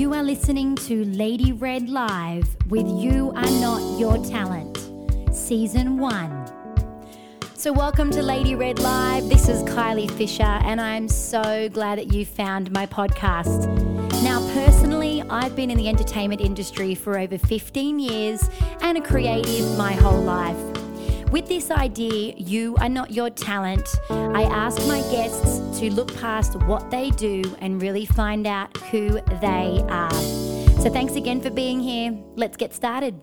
You are listening to Lady Red Live with You Are Not Your Talent, Season 1. So, welcome to Lady Red Live. This is Kylie Fisher, and I'm so glad that you found my podcast. Now, personally, I've been in the entertainment industry for over 15 years and a creative my whole life. With this idea, You Are Not Your Talent, I ask my guests to look past what they do and really find out who they are. So, thanks again for being here. Let's get started.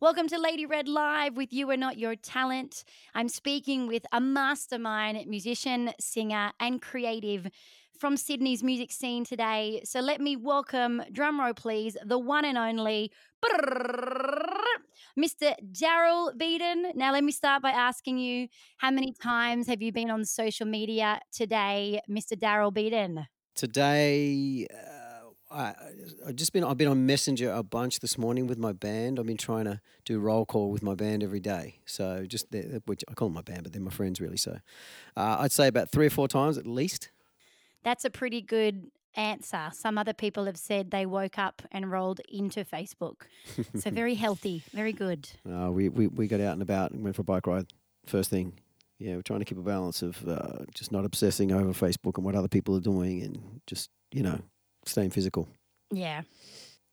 Welcome to Lady Red Live with You Are Not Your Talent. I'm speaking with a mastermind musician, singer, and creative from Sydney's music scene today. So let me welcome, drumroll please, the one and only Mr. Daryl Beaton. Now, let me start by asking you how many times have you been on social media today, Mr. Daryl Beaton? Today, uh, I, I've just been I've been on Messenger a bunch this morning with my band. I've been trying to do roll call with my band every day. So just which I call them my band, but they're my friends really. So uh, I'd say about three or four times at least. That's a pretty good answer. Some other people have said they woke up and rolled into Facebook. so very healthy, very good. Uh, we, we we got out and about and went for a bike ride first thing. Yeah, we're trying to keep a balance of uh, just not obsessing over Facebook and what other people are doing, and just you know staying physical. Yeah.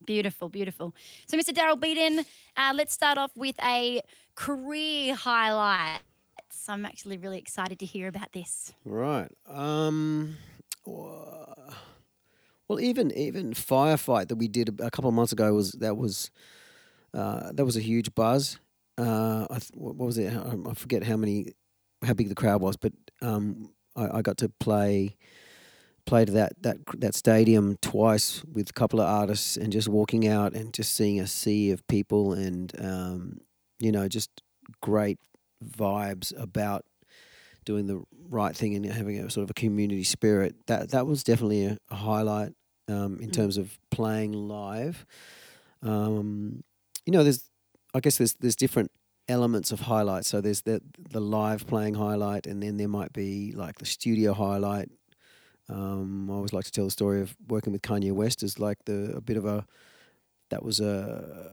Beautiful, beautiful. So, Mr. Daryl Beaton, uh, let's start off with a career highlight. So I'm actually really excited to hear about this. Right. Um, well, even even firefight that we did a couple of months ago was that was uh, that was a huge buzz. Uh, I what was it? I forget how many, how big the crowd was, but um, I, I got to play play to that that that stadium twice with a couple of artists and just walking out and just seeing a sea of people and um, you know just great vibes about doing the right thing and having a sort of a community spirit that that was definitely a, a highlight um, in mm. terms of playing live. Um, you know there's I guess there's there's different elements of highlights so there's the the live playing highlight and then there might be like the studio highlight. Um, I always like to tell the story of working with Kanye West as like the a bit of a that was a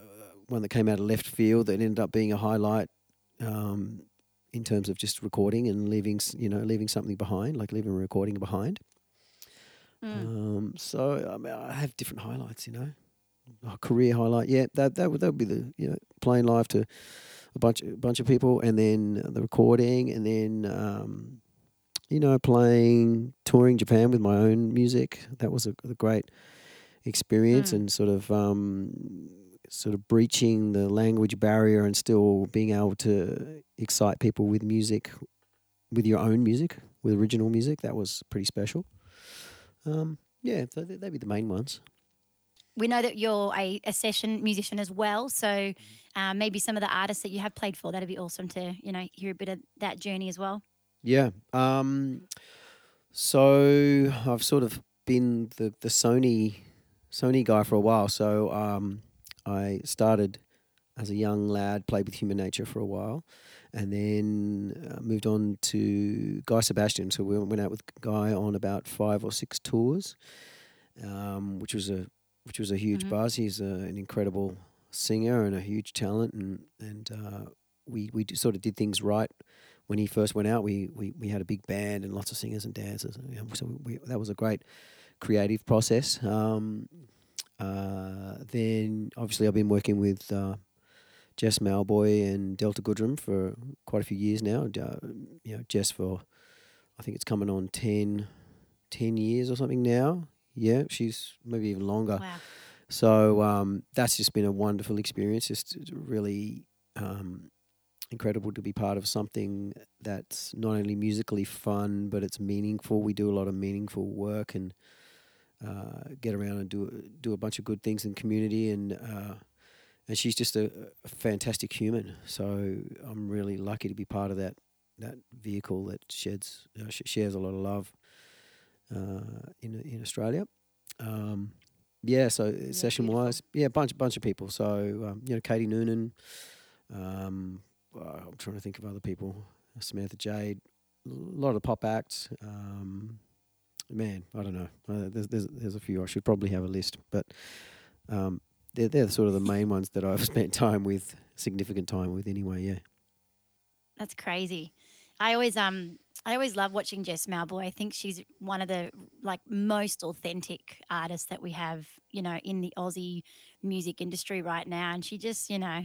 one that came out of left field that ended up being a highlight. Um, in terms of just recording and leaving you know leaving something behind, like leaving a recording behind. Mm. Um, so I mean, I have different highlights, you know. A career highlight, yeah, that that would that would be the you know playing live to a bunch a bunch of people, and then the recording, and then um, you know, playing, touring Japan with my own music. That was a, a great experience, mm. and sort of, um, sort of breaching the language barrier and still being able to excite people with music, with your own music, with original music. That was pretty special. Um, yeah, so they'd be the main ones. We know that you're a, a session musician as well, so mm-hmm. uh, maybe some of the artists that you have played for, that'd be awesome to you know hear a bit of that journey as well. Yeah. Um, so I've sort of been the, the Sony Sony guy for a while. So um, I started as a young lad, played with Human Nature for a while, and then uh, moved on to Guy Sebastian. So we went out with Guy on about five or six tours, um, which was a which was a huge mm-hmm. buzz. He's a, an incredible singer and a huge talent, and and uh, we we sort of did things right when he first went out, we, we, we had a big band and lots of singers and dancers. So we, that was a great creative process. Um, uh, then obviously I've been working with uh, Jess Mauboy and Delta Goodrem for quite a few years now. Uh, you know, Jess for I think it's coming on 10, 10 years or something now. Yeah, she's maybe even longer. Wow. So um, that's just been a wonderful experience. Just really um, incredible to be part of something that's not only musically fun but it's meaningful. We do a lot of meaningful work and uh, get around and do do a bunch of good things in community and uh, and she's just a, a, fantastic human. So I'm really lucky to be part of that that vehicle that sheds uh, sh- shares a lot of love uh, in in Australia. Um, yeah, so yeah, session beautiful. wise, yeah, bunch bunch of people. So um, you know, Katie Noonan, um, uh, I'm trying to think of other people. Samantha Jade, a lot of the pop acts. Um, man, I don't know. Uh, there's, there's there's a few. I should probably have a list, but um, they're they're sort of the main ones that I've spent time with, significant time with anyway. Yeah. That's crazy. I always um I always love watching Jess Mauboy. I think she's one of the like most authentic artists that we have, you know, in the Aussie music industry right now. And she just, you know,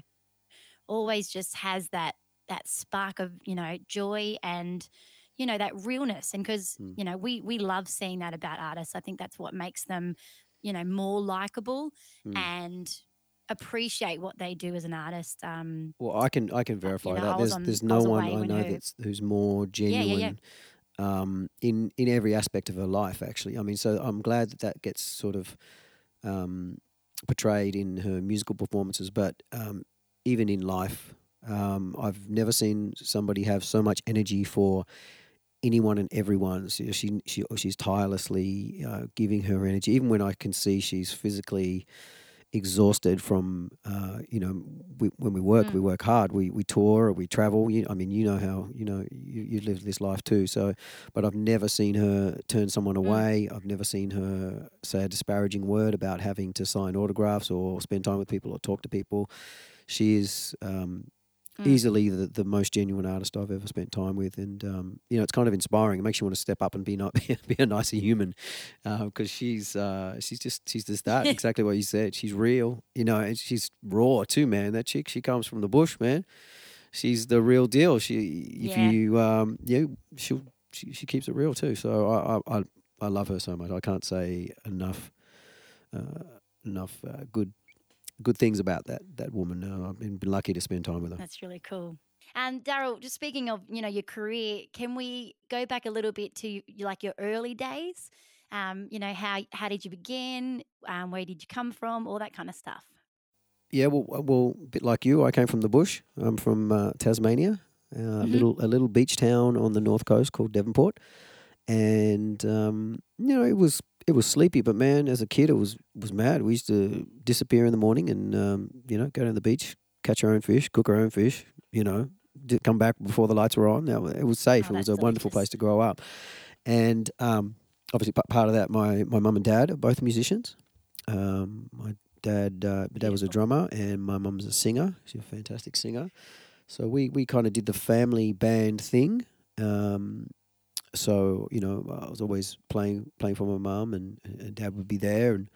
always just has that that spark of, you know, joy and you know that realness and because Mm. you know we we love seeing that about artists i think that's what makes them you know more likable Mm. and appreciate what they do as an artist um Well, I can I can verify know, that. There's on- there's no one I know her- that's who's more yeah, yeah. genuine um, in in every aspect of her life. Actually, I mean, so I'm glad that that gets sort of um, portrayed in her musical performances, but um, even in life, um, I've never seen somebody have so much energy for anyone and everyone. She she, she she's tirelessly uh, giving her energy, even when I can see she's physically exhausted from uh, you know we, when we work Mm. we work hard. We we tour or we travel. You, I mean you know how you know you, you lived this life too. So but I've never seen her turn someone away. I've never seen her say a disparaging word about having to sign autographs or spend time with people or talk to people. She is um, Mm. easily the, the most genuine artist I've ever spent time with and um, you know it's kind of inspiring it makes you want to step up and be not be a nicer human because she's uh, she's just she's just that exactly what you said. She's real, you know, and she's raw too, man. That chick, she comes from the bush, man. She's the real deal. She, if Yeah. you, um, yeah, she she she keeps it real too. So I I I, I love her so much. I can't say enough uh, enough uh, good good things about that that woman. Uh, I've been, been lucky to spend time with her. That's really cool. And Daryl, just speaking of you know your career, can we go back a little bit to like your early days? Um, you know how how did you begin? Um, where did you come from? All that kind of stuff. Yeah, well, uh, well, a bit like you, I came from the bush. I'm from uh, Tasmania, uh, a Mhm. little a little beach town on the north coast called Devonport, and um, you know it was it was sleepy, but man, as a kid, it was was mad. We used to disappear in the morning and um, you know go down to the beach, catch our own fish, cook our own fish, you know, come back before the lights were on. Now, it was safe. Oh, it was a that's wonderful place to grow up, and um, obviously p- part of that, my my mum and dad are both musicians. Um, my dad, uh, my dad was a drummer, and my mum's a singer. She's a fantastic singer. So we we kind of did the family band thing. Um, so you know, I was always playing playing for my mum, and, and dad would be there, and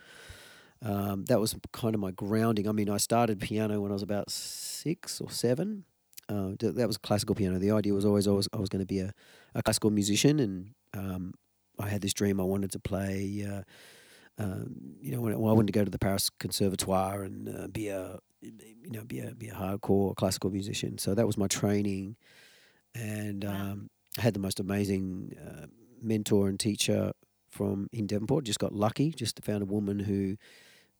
um, that was kind of my grounding. I mean, I started piano when I was about six or seven. Uh, th- that was classical piano. The idea was always, always I was going to be a, a classical musician, and um, I had this dream. I wanted to play. Uh, um, you know, when I, well, I wanted to go to the Paris Conservatoire and uh, be a, you know, be a be a hardcore classical musician. So that was my training, and um, I had the most amazing uh, mentor and teacher from in Devonport. Just got lucky. Just found a woman who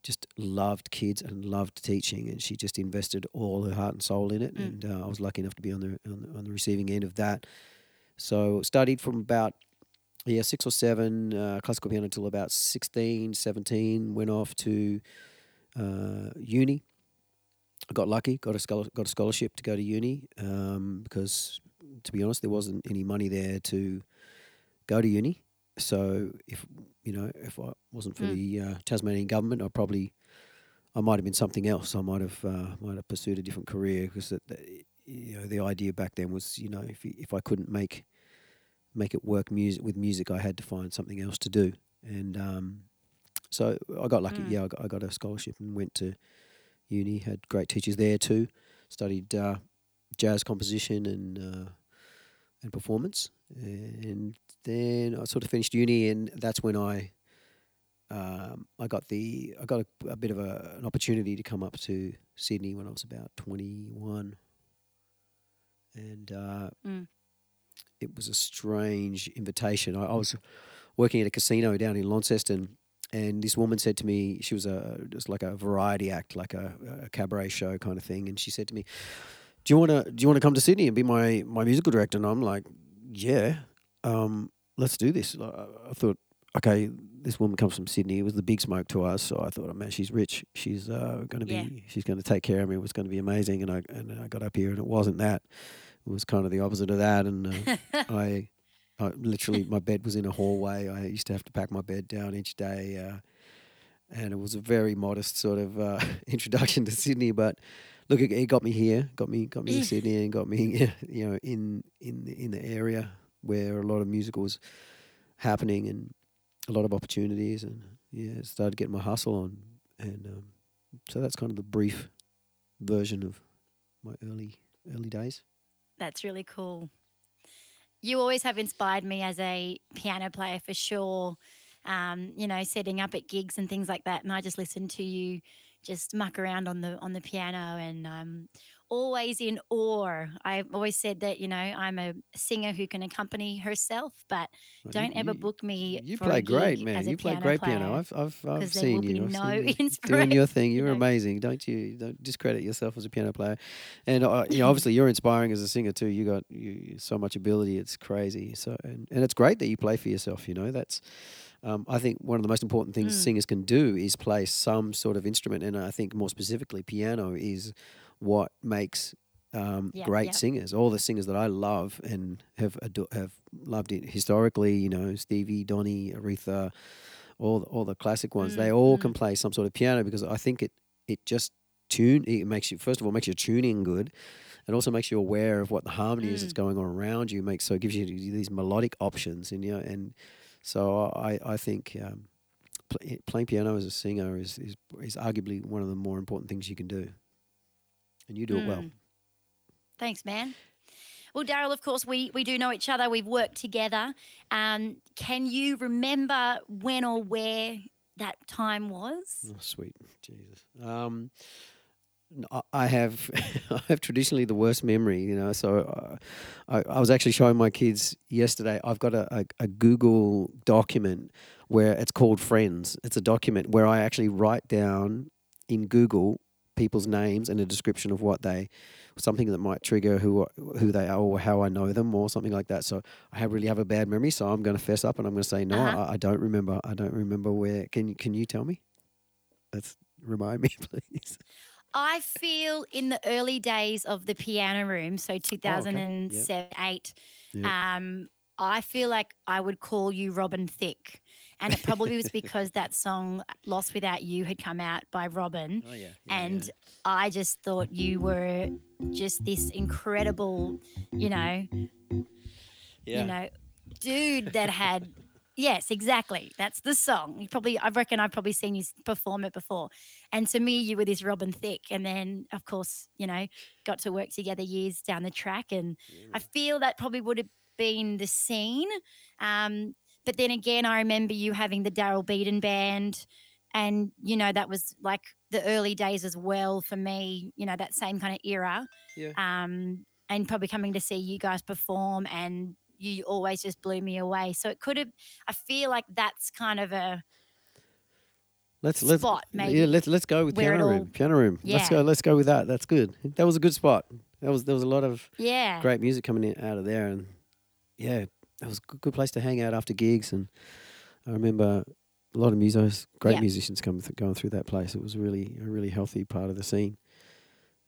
just loved kids and loved teaching, and she just invested all her heart and soul in it. Mm. And uh, I was lucky enough to be on the, on the on the receiving end of that. So studied from about yeah six or seven uh, classical piano until about 16, 17. Went off to uh, uni. I got lucky, got a scholar, got a scholarship to go to uni um, because, to be honest, there wasn't any money there to go to uni. So if you know, if I wasn't for Mm. the uh, Tasmanian government, I probably I might have been something else. I might have uh, might have pursued a different career because you know the idea back then was you know if if I couldn't make make it work music with music, I had to find something else to do. And um, so I got lucky. Mm. Yeah, I got, I got a scholarship and went to uni. Had great teachers there too. Studied uh, jazz composition and uh, and performance. And then I sort of finished uni, and that's when I um, I got the I got a, a bit of a, an opportunity to come up to Sydney when I was about twenty one, and uh, Mm. it was a strange invitation. I, I was working at a casino down in Launceston, and this woman said to me, she was a just like a variety act, like a, a cabaret show kind of thing, and she said to me, "Do you want to do you want to come to Sydney and be my my musical director?" And I'm like, "Yeah, um, let's do this." I, thought, okay, this woman comes from Sydney. It was the big smoke to us, so I thought, oh man, she's rich. She's uh, going to be, Yeah. she's going to take care of me. It was going to be amazing. And I and I got up here, and it wasn't that. It was kind of the opposite of that. And uh, I I, literally, my bed was in a hallway. I used to have to pack my bed down each day, uh, and it was a very modest sort of uh, introduction to Sydney. But look, it, it got me here, got me, got me to Sydney, and got me, you know, in in the, in the area where a lot of music was happening and a lot of opportunities, and yeah, started getting my hustle on, and um, so that's kind of the brief version of my early early days. That's really cool. You always have inspired me as a piano player for sure. Um, you know, setting up at gigs and things like that, and I just listen to you just muck around on the on the piano, and um, always in awe. I've always said that you know I'm a singer who can accompany herself, but Well, don't you- ever book me. You play great, man. You play great player. piano. I've I've I've seen you. I've no seen doing your thing. You're you know. amazing. Don't you don't discredit yourself as a piano player. And uh, you know, obviously, you're inspiring as a singer too. You got you- so much ability. It's crazy. So and, and it's great that you play for yourself. You know, that's. Um, I think one of the most important things Mm. singers can do is play some sort of instrument, and I think more specifically, piano is what makes um, Yep, great yep. singers. All the singers that I love and have ado- have loved it historically, you know, Stevie, Donny, Aretha, all the, all the classic ones. they Mm, all mm. can play some sort of piano because I think it it just tune it makes you first of all makes your tuning good. It also makes you aware of what the harmony is that's Mm. going on around you. Makes so it gives you these melodic options, and you know, and so I I think um, pl- playing piano as a singer is, is is arguably one of the more important things you can do, and you do it well. Mm. Thanks, man. Well, Daryl, of course, we, we do know each other. We've worked together. Um, can you remember when or where that time was? Oh, sweet Jesus. Um, I- have I have traditionally the worst memory, you know. So uh, I, I was actually showing my kids yesterday. I've got a, a, a Google document where it's called Friends. It's a document where I actually write down in Google people's names and a description of what they something that might trigger who who they are or how I know them or something like that. So I have really have a bad memory. So I'm going to fess up and I'm going to say no. Uh-huh. I, I don't remember. I don't remember where. Can you can you tell me? Let's remind me, please. I feel in the early days of the piano room, so 2007, 8, Yeah. um, I feel like I would call you Robin Thicke. And it probably was because that song Lost Without You had come out by Robin. Oh yeah. and I just thought you were just this incredible, you know, yeah. you know, dude that had yes, exactly. That's the song. You probably I reckon I've probably seen you perform it before. And to me you were this Robin Thicke and then of course, you know, got to work together years down the track and I feel that probably would have been the scene. Um but then again I remember you having the Daryl Beaton band and you know that was like the early days as well for me, you know, that same kind of era yeah. um, and probably coming to see you guys perform and you always just blew me away. So it could have, I feel like that's kind of a, Let's let's spot, yeah. Let's let's go with where piano all- room. Piano room. Let's go. Let's go with that. That's good. That was a good spot. That was there was a lot of yeah. great music coming in out of there, and yeah, it was a good, place to hang out after gigs. And I remember a lot of musos, great Yeah. musicians coming th- going through that place. It was really a really healthy part of the scene.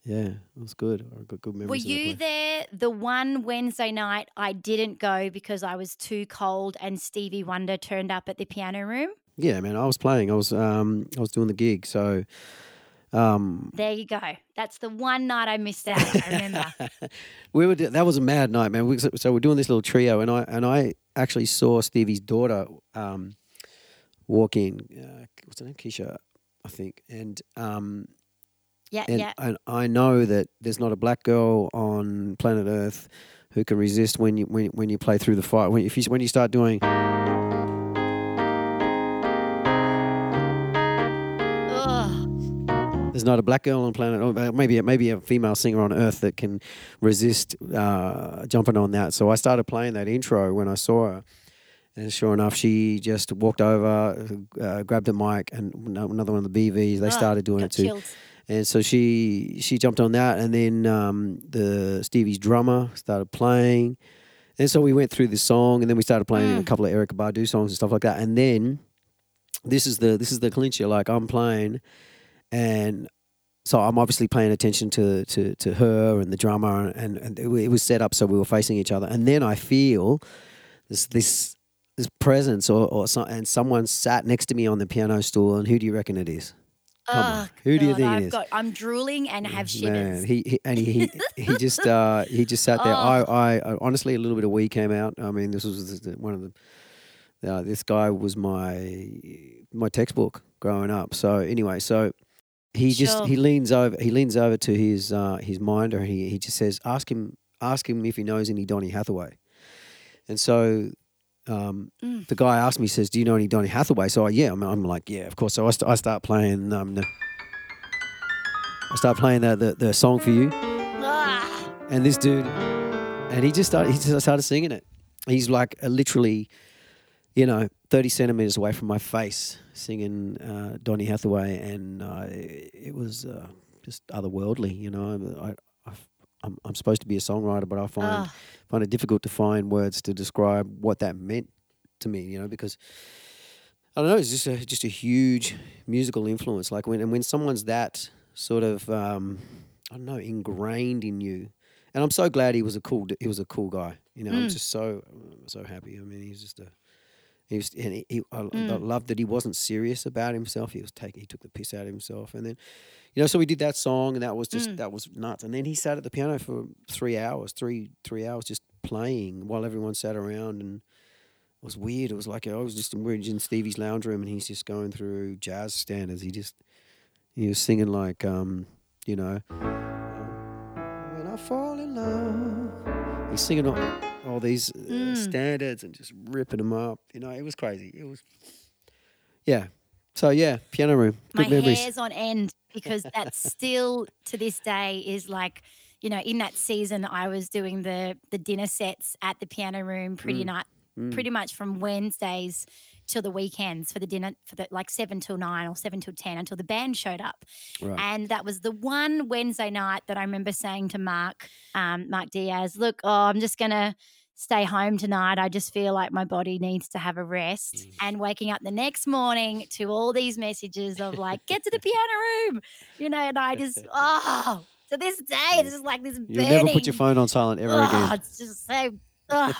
Yeah, it was good. I got good memories. Were you there the one Wednesday night I didn't go because I was too cold and Stevie Wonder turned up at the piano room? Yeah, man. I was playing. I was um I was doing the gig. So um There you go. That's the one night I missed out. I remember. we were that was a mad night, man. We, so we're doing this little trio, and I and I actually saw Stevie's daughter um, walk in. Uh, what's her name? Keisha, I think. And um, Yeah, and, yeah. and I know that there's not a black girl on planet Earth who can resist when you when when you play through the fire. When if you when you start doing. There's not a black girl on planet, or maybe maybe a female singer on Earth that can resist uh, jumping on that. So I started playing that intro when I saw her, and sure enough, she just walked over, uh, grabbed a mic, and another one of the BVs. They Ah, started doing it too, chills. and so she she jumped on that, and then um, the Stevie's drummer started playing, and so we went through the song, and then we started playing a Mm. couple of Erykah Badu songs and stuff like that, and then this is the this is the clincher. Like I'm playing, and so I'm obviously paying attention to to, to her and the drummer, and, and it, was set up so we were facing each other. And then I feel this this this presence or or some, and someone sat next to me on the piano stool and who do you reckon it is? Oh, Who do you think it I've is? Got, I'm drooling and have Man, shivers. he, he and he he, he just uh, he just sat there. Oh. I, I I honestly a little bit of wee came out. I mean, this was one of the. Uh, this guy was my my textbook growing up. So anyway, so he just he leans over he leans over to his uh, his minder and he, he just says ask him ask him if he knows any Donny Hathaway, and so. Um, Mm. The guy asked me, says, "Do you know any Donny Hathaway?" So I, yeah, I'm, I'm like, yeah, of course. So I, st- I start playing. Um, the, I start playing the, the the song for you, Ah, and this dude, and he just started, he just started singing it. He's like literally, you know, thirty centimeters away from my face, singing uh, Donny Hathaway, and uh, it was uh, just otherworldly. You know, I, I, I'm I'm supposed to be a songwriter, but I find ah. find it difficult to find words to describe what that meant to me. You know, because I don't know, it's just a just a huge musical influence. Like when and when someone's that sort of um, I don't know ingrained in you, and I'm so glad he was a cool he was a cool guy. You know, I'm Mm. just so so happy. I mean, he's just a he was, and he, he, I, I Mm. loved that he wasn't serious about himself. He was taking, he took the piss out of himself, and then, you know, so we did that song, and that was just Mm. that was nuts. And then he sat at the piano for three hours, three three hours, just playing while everyone sat around, and it was weird. It was like I was just we're in Stevie's lounge room, and he's just going through jazz standards. He just he was singing like, um, you know, when I fall in love. He's singing all, all these uh, Mm. standards and just ripping them up. You know, it was crazy. It was, yeah. So yeah, piano room. my Good memories. hair's on end because that still to this day is like you know in that season i was doing the the dinner sets at the piano room pretty Mm, night Mm. pretty much from wednesdays till the weekends for the dinner for the like 7 till 9 or 7 till 10 until the band showed up Right. and that was the one wednesday night that i remember saying to mark um, mark diaz look oh i'm just gonna stay home tonight. I just feel like my body needs to have a rest. Mm. And waking up the next morning to all these messages of like, get to the piano room, you know, and I just, oh, to this day, it's just like this You'll never put your phone on silent ever oh, again. It's just so, oh.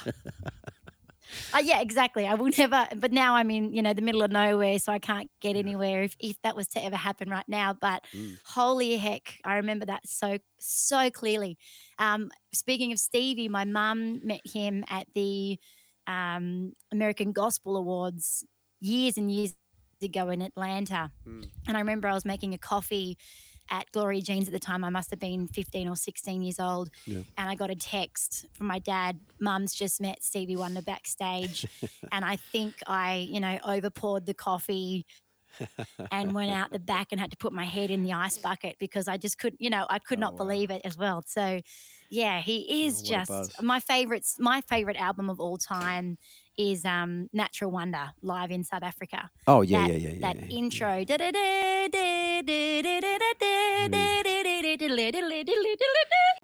Uh, yeah, exactly. I will never, but now I'm in, you know, the middle of nowhere, so I can't get anywhere if, if that was to ever happen right now. But Mm. holy heck, I remember that so, so clearly. Um, speaking of Stevie, my mum met him at the um, American Gospel Awards years and years ago in Atlanta. Mm. And I remember I was making a coffee at Gloria Jeans at the time. I must have been 15 or 16 years old. Yeah. And I got a text from my dad, Mum's just met Stevie Wonder backstage. and I think I, you know, overpoured the coffee and went out the back and had to put my head in the ice bucket because I just couldn't, you know, I could Oh, not wow. believe it as well. So, yeah, he is a just my favorite. My favorite album of all time is um, Natural Wonder live in South Africa. Oh yeah, that, yeah, yeah, yeah. That yeah, yeah. intro.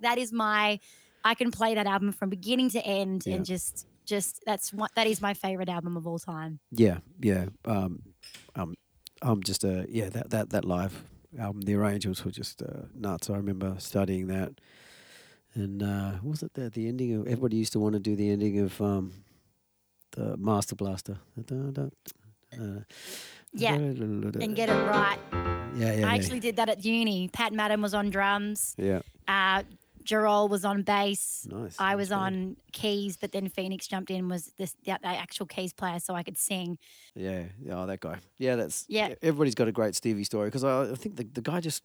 That is my. I can play that album from beginning to end Yeah. and just, just that's what that is my favorite album of all time. Yeah, yeah. Um, um, I'm just uh, yeah. That that that live album, the arrangements were just uh, nuts. I remember studying that, and uh, what was it the the ending of? Everybody used to want to do the ending of um, the Master Blaster. Uh, Yeah, and get it right. Yeah, yeah, I yeah. actually did that at uni. Pat Madden was on drums. yeah. Uh, was on bass. Nice. I that's was great. on keys, but then Phoenix jumped in was this the, the actual keys player, so I could sing. Yeah, yeah, oh, that guy. Yeah, that's Yeah. Everybody's got a great Stevie story because I, I think the the guy just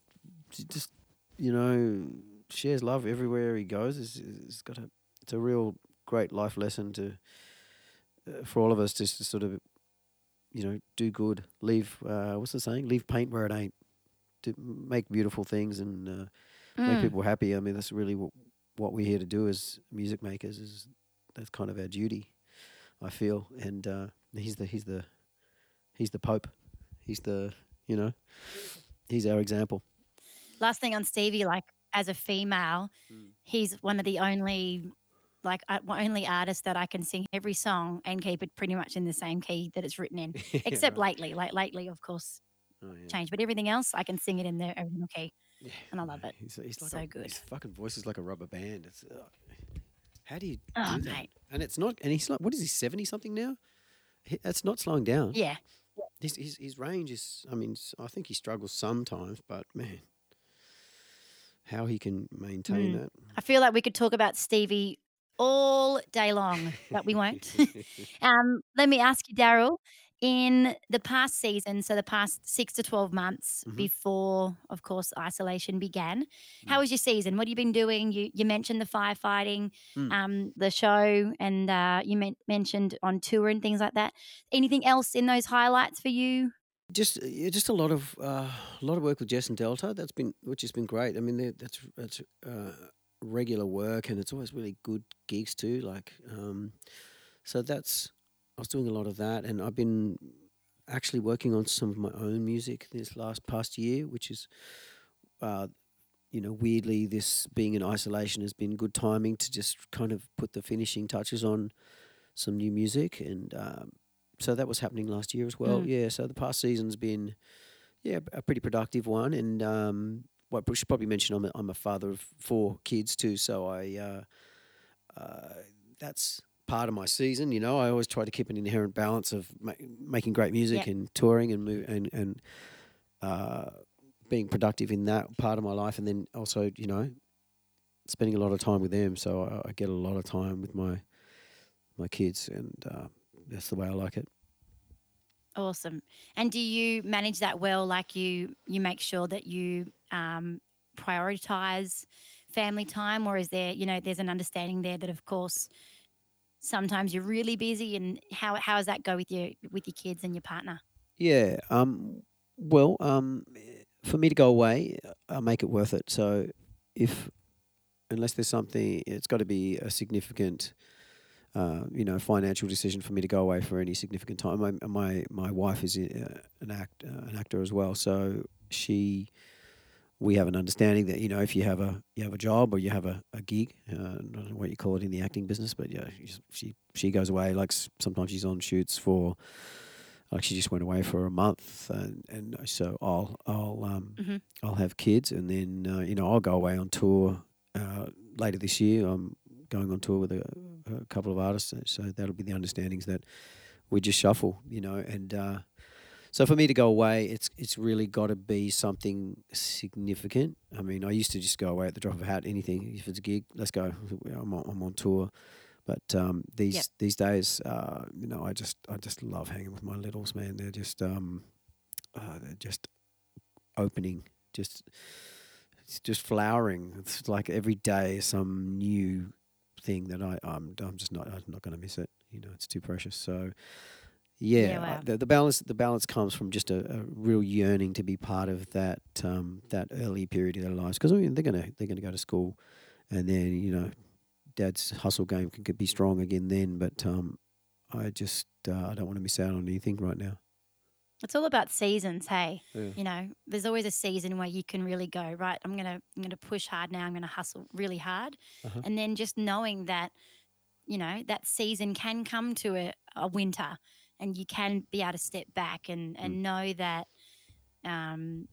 just you know shares love everywhere he goes. It's, it's got a it's a real great life lesson to uh, for all of us just to sort of you know do good, leave uh, what's the saying? Leave paint where it ain't. To make beautiful things and uh, make Mm. people happy. I mean, that's really what what we're here to do as music makers. Is that's kind of our duty, I feel. And uh, he's the he's the he's the pope. He's the you know he's our example. Last thing on Stevie, like as a female, Mm. he's one of the only like only artist that I can sing every song and keep it pretty much in the same key that it's written in. Except right. lately, like lately, of course, Oh, yeah. changed. But everything else, I can sing it in the original key. Yeah, and I love it. He's, he's like So a, good. His fucking voice is like a rubber band. It's uh, How do you Oh, do that? mate. And it's not. And he's like, what is he? Seventy something now. He, that's not slowing down. Yeah. His, his his range is. I mean, I think he struggles sometimes, but man, how he can maintain Mm. that. I feel like we could talk about Stevie all day long, but we won't. um, let me ask you, Daryl. In the past season, so the past six to 12 months Mhm. before, of course, isolation began, Mm. how was your season? What have you been doing? You, you mentioned the firefighting, Mm. um, the show, and uh, you men- mentioned on tour and things like that. Anything else in those highlights for you? just just a lot of uh, a lot of work with Jess and Delta. That's been which has been great. I mean, that's that's uh, regular work, and it's always really good gigs too. Like, um, so that's I was doing a lot of that, and I've been actually working on some of my own music this last past year, which is. Uh, you know, weirdly, this being in isolation has been good timing to just kind of put the finishing touches on some new music, and um, so that was happening last year as well. Mm. Yeah, so the past season's been, yeah, a pretty productive one, and um, what I should probably mention, I'm a, I'm a father of four kids too, so I, uh, uh, that's part of my season. You know, I always try to keep an inherent balance of ma- making great music Yeah. and touring and move and and uh, being productive in that part of my life, and then also, you know, spending a lot of time with them. So I, I get a lot of time with my my kids, and uh, that's the way I like it. Awesome. And do you manage that well? Like you, you make sure that you um, prioritize family time, or is there, you know, there's an understanding there that, of course, sometimes you're really busy. And how how does that go with your with your kids and your partner? Yeah. Um. Well. Um. For me to go away, I make it worth it. So, if unless there's something, it's got to be a significant, uh, you know, financial decision for me to go away for any significant time. My my my wife is uh, an act uh, an actor as well, so she. We have an understanding that you know if you have a you have a job or you have a, a gig, uh, I don't know what you call it in the acting business, but yeah, she she goes away. Like sometimes she's on shoots for like she just went away for a month, and, and so I'll I'll um Mhm. I'll have kids, and then uh, you know I'll go away on tour uh, later this year. I'm going on tour with a, a couple of artists, so that'll be the understandings that we just shuffle, you know, and uh, so for me to go away, it's it's really got to be something significant. I mean, I used to just go away at the drop of a hat, anything. If it's a gig, let's go. I'm on, I'm on tour. But um, these Yep. these days, uh, you know, I just I just love hanging with my littles, man. They're just um, uh, they're just opening, just it's just flowering. It's like every day some new thing that I I'm I'm just not I'm not going to miss it. You know, it's too precious. So yeah, Yeah, wow. the, the balance the balance comes from just a, a real yearning to be part of that um, that early period of their lives because I mean they're gonna they're gonna go to school, and then you know, dad's hustle game can, could be strong again then. But um, I just uh, I don't want to miss out on anything right now. It's all about seasons, hey. Yeah. You know, there's always a season where you can really go right. I'm gonna I'm gonna push hard now. I'm gonna hustle really hard, Uh-huh. and then just knowing that, you know, that season can come to a, a winter, and you can be able to step back and and know that, um,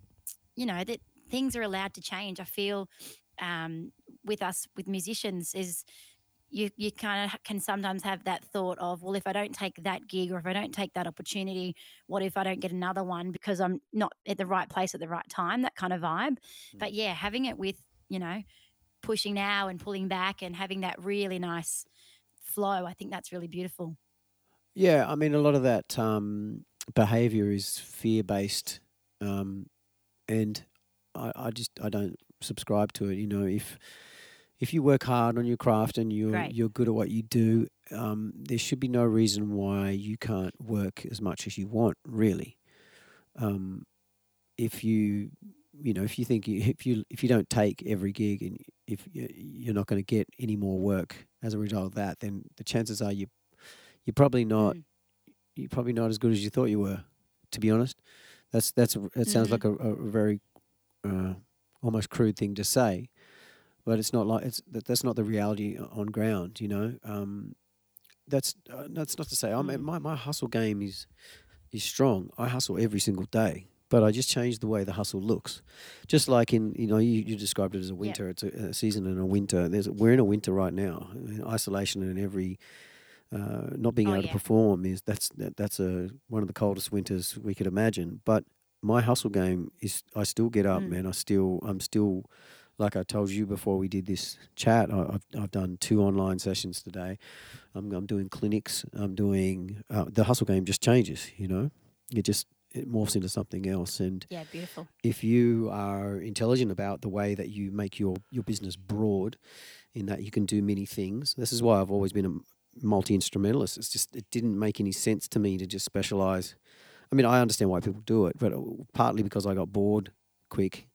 you know that things are allowed to change. I feel, um, with us with musicians is you you kind of can sometimes have that thought of well if i don't take that gig or if i don't take that opportunity what if i don't get another one because i'm not at the right place at the right time? That kind of vibe but yeah having it with you know pushing now and pulling back and having that really nice flow i think that's really beautiful Yeah, I mean, a lot of that um, behavior is fear based, um, and I, I just I don't subscribe to it. You know, if if you work hard on your craft and you're Right. you're good at what you do, um, there should be no reason why you can't work as much as you want. Really, um, if you you know if you think you, if you if you don't take every gig and if you- you're not going to get any more work as a result of that, then the chances are you you're probably not Mm. you're probably not as good as you thought you were. To be honest, that's that's a, it sounds Mhm. like a, a very uh, almost crude thing to say, but it's not like it's that, that's not the reality on ground. You know, um, that's uh, that's not to say I mean Mm. my my hustle game is is strong. I hustle every single day. but I just changed the way the hustle looks. Just like in you know you, you described it as a winter. It's a, a season and a winter. There's we're in a winter right now. Isolation and every uh, not being Oh, able yeah. to perform is that's that, that's a one of the coldest winters we could imagine. But my hustle game is I still get up, Mm. man. I still I'm still like I told you before we did this chat. I, I've I've done two online sessions today. I'm I'm doing clinics. I'm doing uh, the hustle game just changes. You know, it just it morphs into something else and Yeah, beautiful. if you are intelligent about the way that you make your, your business broad, in that you can do many things. This is why I've always been a multi instrumentalist. It's just it didn't make any sense to me to just specialize. I mean, I understand why people do it, but uh, partly because I got bored quick.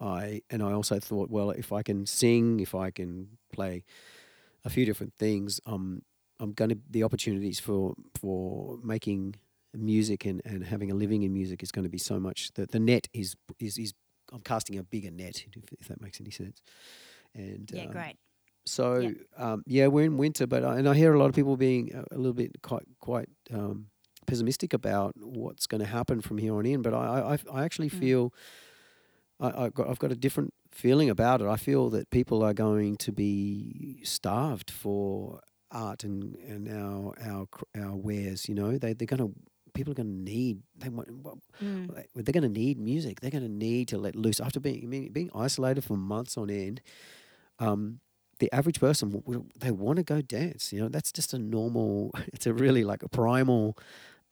I and I also thought, well, if I can sing, if I can play a few different things, um, I'm going to the opportunities for for making music and, and having a living in music is going to be so much that the net is is is I'm casting a bigger net if, if that makes any sense. And Yeah, um, great. So Yeah. um, yeah, we're in winter, but I, and I hear a lot of people being a, a little bit quite quite um, pessimistic about what's going to happen from here on in. But I I, I- actually Mm. feel I, I got, I've got a different feeling about it. I feel that people are going to be starved for art and, and our our our wares. You know, they they're going to people are going to need they want Mm. they're going to need music. They're going to need to let loose after being being isolated for months on end. Um, the average person they want to go dance. You know, that's just a normal. It's a really like a primal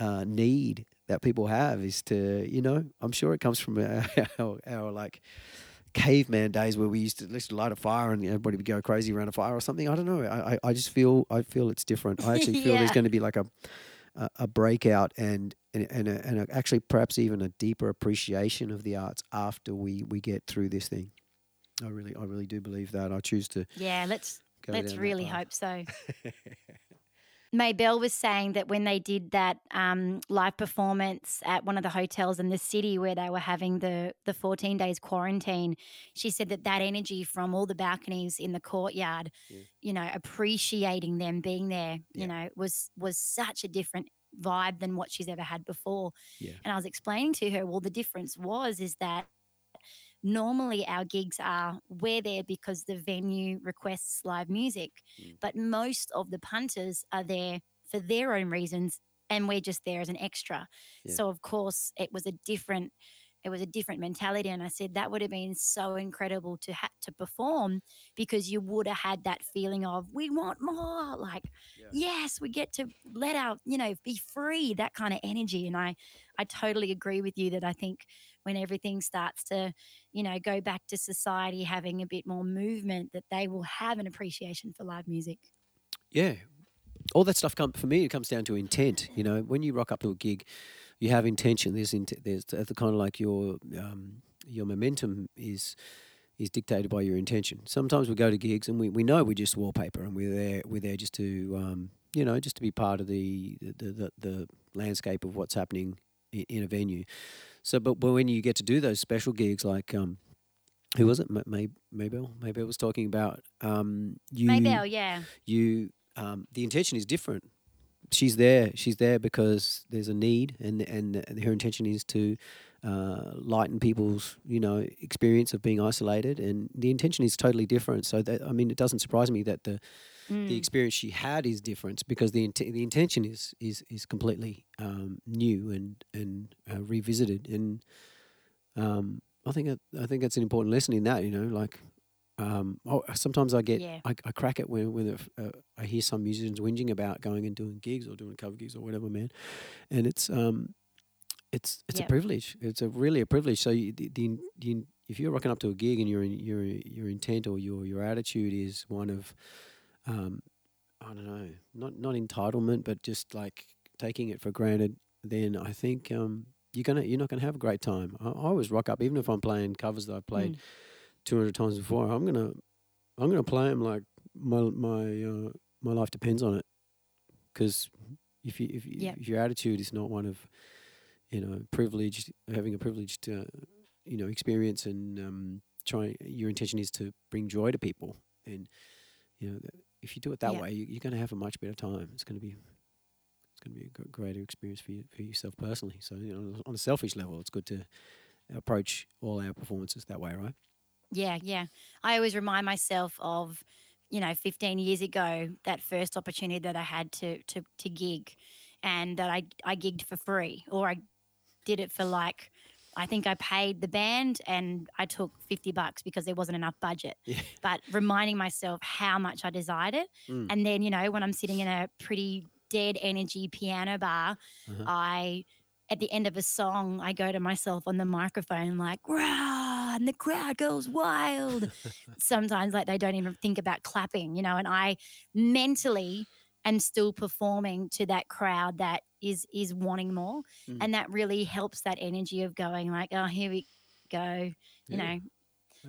uh, need that people have is to you know. I'm sure it comes from our, our, our like caveman days where we used to let's light a fire and everybody would go crazy around a fire or something. I don't know. I, I, I just feel I feel it's different. I actually feel there's going to be like a a, a breakout and and and, a, and a, actually perhaps even a deeper appreciation of the arts after we we get through this thing. I really I really do believe that. I choose to Yeah, let's let's really hope so. Maybell was saying that when they did that um, live performance at one of the hotels in the city where they were having the the 14 days quarantine, she said that that energy from all the balconies in the courtyard, Yeah. you know, appreciating them being there, Yeah. you know, was was such a different vibe than what she's ever had before. Yeah. And I was explaining to her, well, the difference was is that normally our gigs are we're there because the venue requests live music Mm. but most of the punters are there for their own reasons and we're just there as an extra Yeah. so of course it was a different it was a different mentality and i said that would have been so incredible to ha- to perform because you would have had that feeling of we want more like Yeah. yes we get to let our you know be free that kind of energy and i i totally agree with you that i think when everything starts to you know go back to society having a bit more movement that they will have an appreciation for live music Yeah. All that stuff come for me. It comes down to intent. You know, when you rock up to a gig, you have intention. There's int- there's the, the kind of like your um, your momentum is is dictated by your intention. Sometimes we go to gigs and we, we know we're just wallpaper and we're there we're there just to um, you know just to be part of the the, the, the landscape of what's happening in, in a venue. So, but, but when you get to do those special gigs like um, who was it? Ma- May Maybell. Maybell was talking about um, you Maybell, yeah you um, the intention is different. She's there. She's there because there's a need, and and her intention is to uh, lighten people's you know experience of being isolated, and the intention is totally different. So that I mean, it doesn't surprise me that the the Mm. experience she had is different because the int- the intention is is is completely um, new and and uh, revisited, and um, I think it, I think that's an important lesson in that. You know, like um, oh, sometimes I get Yeah. I, I crack it when when uh, I hear some musicians whinging about going and doing gigs or doing cover gigs or whatever, man, and it's um it's it's Yep. a privilege. It's a really a privilege. So you, the, the, the if you're rocking up to a gig and your your your intent or your your attitude is one of um, I don't know, not not entitlement, but just like taking it for granted, then I think um, you're gonna you're not gonna have a great time. I, I always rock up, even if I'm playing covers that I've played Mm. 200 times before. I'm gonna I'm gonna play them like my my uh, my life depends on it. Because if you if, you, Yep. if your attitude is not one of you know privileged, having a privileged uh, you know experience and um, trying your intention is to bring joy to people and you know if you do it that Yeah. way you, you're going to have a much better time it's going to be it's going to be a greater experience for you for yourself personally. So you know, on a selfish level, it's good to approach all our performances that way, right? Yeah, yeah. I always remind myself of, you know, 15 years ago, that first opportunity that I had to to to gig, and that I I gigged for free, or I did it for like. I think I paid the band and I took 50 bucks because there wasn't enough budget. Yeah. But reminding myself how much I desired it. Mm. And then, you know, when I'm sitting in a pretty dead energy piano bar, Uh-huh. I, at the end of a song, I go to myself on the microphone, like, rah, and the crowd goes wild. Sometimes, like, they don't even think about clapping, you know, and I mentally am still performing to that crowd that is is wanting more Mm. and that really helps that energy of going like oh here we go you Yeah. know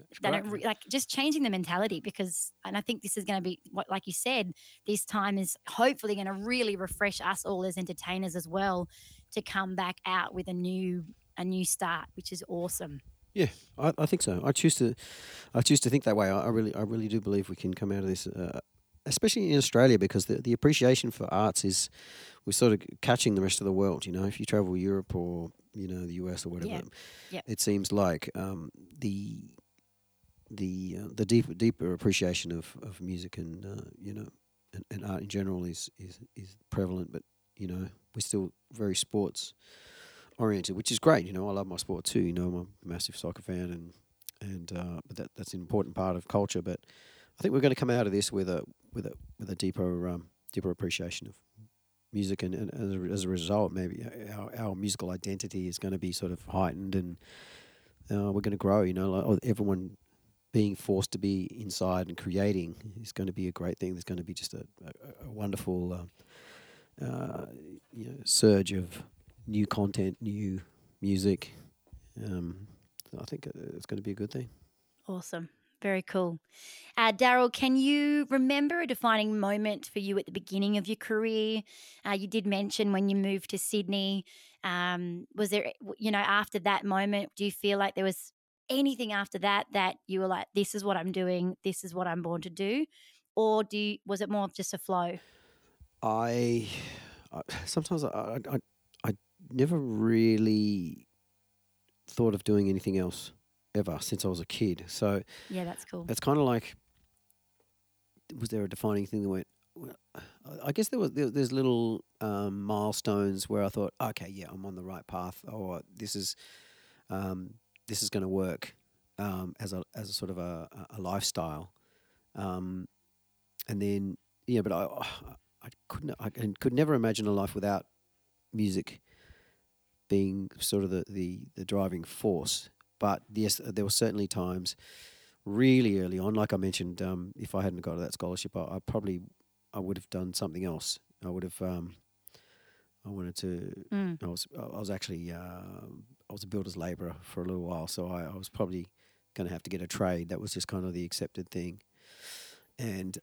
It's they don't re- like just changing the mentality because and i think this is going to be what like you said this time is hopefully going to really refresh us all as entertainers as well to come back out with a new a new start which is awesome Yeah, I, I think so. I choose to, I choose to think that way. I, I really, I really do believe we can come out of this, uh, especially in Australia, because the, the appreciation for arts is, we're sort of catching the rest of the world. You know, if you travel Europe or you know the US or whatever, Yeah, yeah. it seems like um, the the uh, the deeper deeper appreciation of, of music and uh, you know and, and art in general is, is is prevalent. But you know, we're still very sports oriented, which is great. You know, I love my sport too. You know, I'm a massive soccer fan, and and uh, but that that's an important part of culture. But I think we're going to come out of this with a with a with a deeper um, deeper appreciation of music, and, and as, a, as a result, maybe our, our musical identity is going to be sort of heightened, and uh, we're going to grow. You know, like everyone being forced to be inside and creating is going to be a great thing. There's going to be just a, a, a wonderful uh, uh, you know, surge of new content, new music. Um, I think uh, it's going to be a good thing. awesome very cool. Uh, daryl can you remember a defining moment for you at the beginning of your career? Uh, you did mention when you moved to sydney um, was there you know after that moment do you feel like there was anything after that that you were like this is what i'm doing this is what i'm born to do or do you, was it more of just a flow? I, I sometimes I I I never really thought of doing anything else ever since I was a kid. So yeah that's cool it's kind of like, was there a defining thing that went? Well, I- guess there was there, there's little um, milestones where I thought, okay, yeah, I'm on the right path, or this is um, this is going to work um, as a as a sort of a, a- a lifestyle, um, and then yeah, but I I couldn't I could never imagine a life without music being sort of the, the, the driving force. But yes, there were certainly times really early on, like I mentioned, um, if I hadn't got that scholarship, I, I probably I would have done something else. I would have um, I wanted to Mm. I was I was actually uh, I was a builder's labourer for a little while, so I, I was probably going to have to get a trade. That was just kind of the accepted thing, and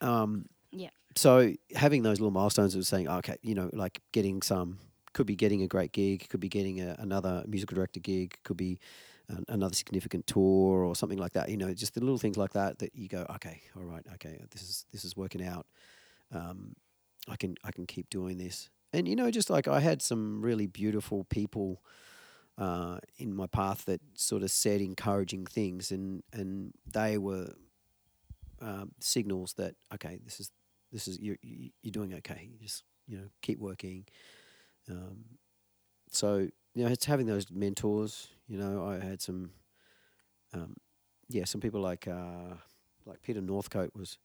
um, Yeah. So having those little milestones of saying, okay, you know, like getting some could be getting a great gig, could be getting a, another musical director gig, could be an, another significant tour or something like that. You know, just the little things like that that you go, okay, all right, okay, this is this is working out. Um, I can I can keep doing this, and you know, just like I had some really beautiful people uh, in my path that sort of said encouraging things, and and they were um, signals that okay, this is this is you're you- you're doing okay. You just you know keep working. Um, so you know, it's having those mentors. You know, I had some, um, yeah, some people like uh, like Peter Northcote was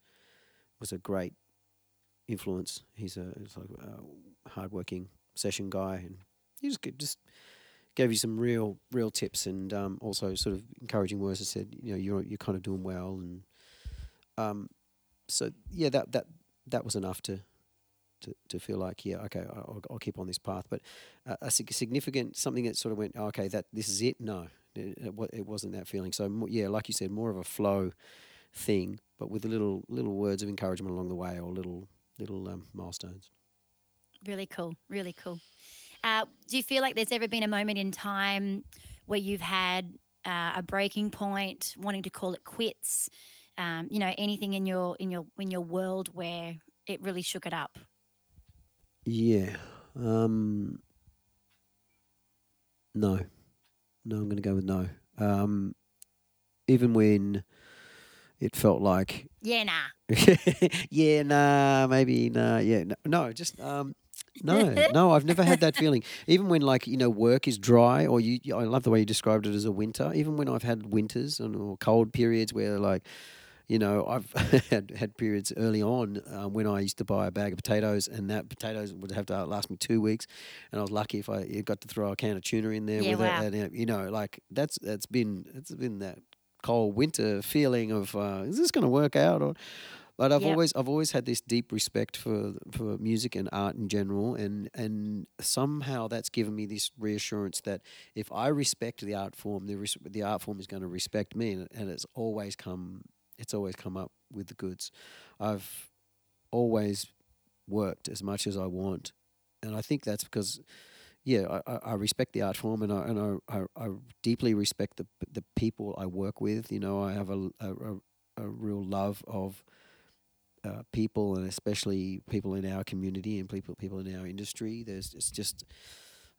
was a great influence. He's a he's like a hardworking session guy, and he just just gave you some real real tips and um, also sort of encouraging words that said, you know, you're you're kind of doing well, and um, so yeah, that that that was enough to. To, to feel like yeah okay I'll, I'll keep on this path but uh, a sig- significant something that sort of went "Oh, okay that this is it no it, it, wasn't that feeling so yeah like you said more of a flow thing but with little little words of encouragement along the way or little little um, milestones Really cool. Really cool. Uh, do you feel like there's ever been a moment in time where you've had uh, a breaking point, wanting to call it quits? Um, you know, anything in your in your in your world where it really shook it up? Yeah. Um, no. No, I'm going to go with no. Um, even when it felt like, Yeah, nah. yeah, nah, maybe, nah, yeah, no, no just, um, no, no, I've never had that feeling. Even when, like, you know, work is dry, or you, I love the way you described it as a winter. Even when I've had winters and or cold periods where, like, you know, I've had, had periods early on um, when I used to buy a bag of potatoes, and that potatoes would have to last me two weeks, and I was lucky if I got to throw a can of tuna in there Yeah, with wow. it, and uh, you know, like that's that's been it's been that cold winter feeling of uh, is this going to work out or. But I've Yep. always I've always had this deep respect for for music and art in general, and and somehow that's given me this reassurance that if I respect the art form, the res- the art form is going to respect me, and, and it's always come it's always come up with the goods. I've always worked as much as I want, and I think that's because, yeah, I, I, respect the art form, and I and I, I, I deeply respect the the people I work with. You know, I have a a, a, a real love of. Uh, people and especially people in our community and people people in our industry. There's it's just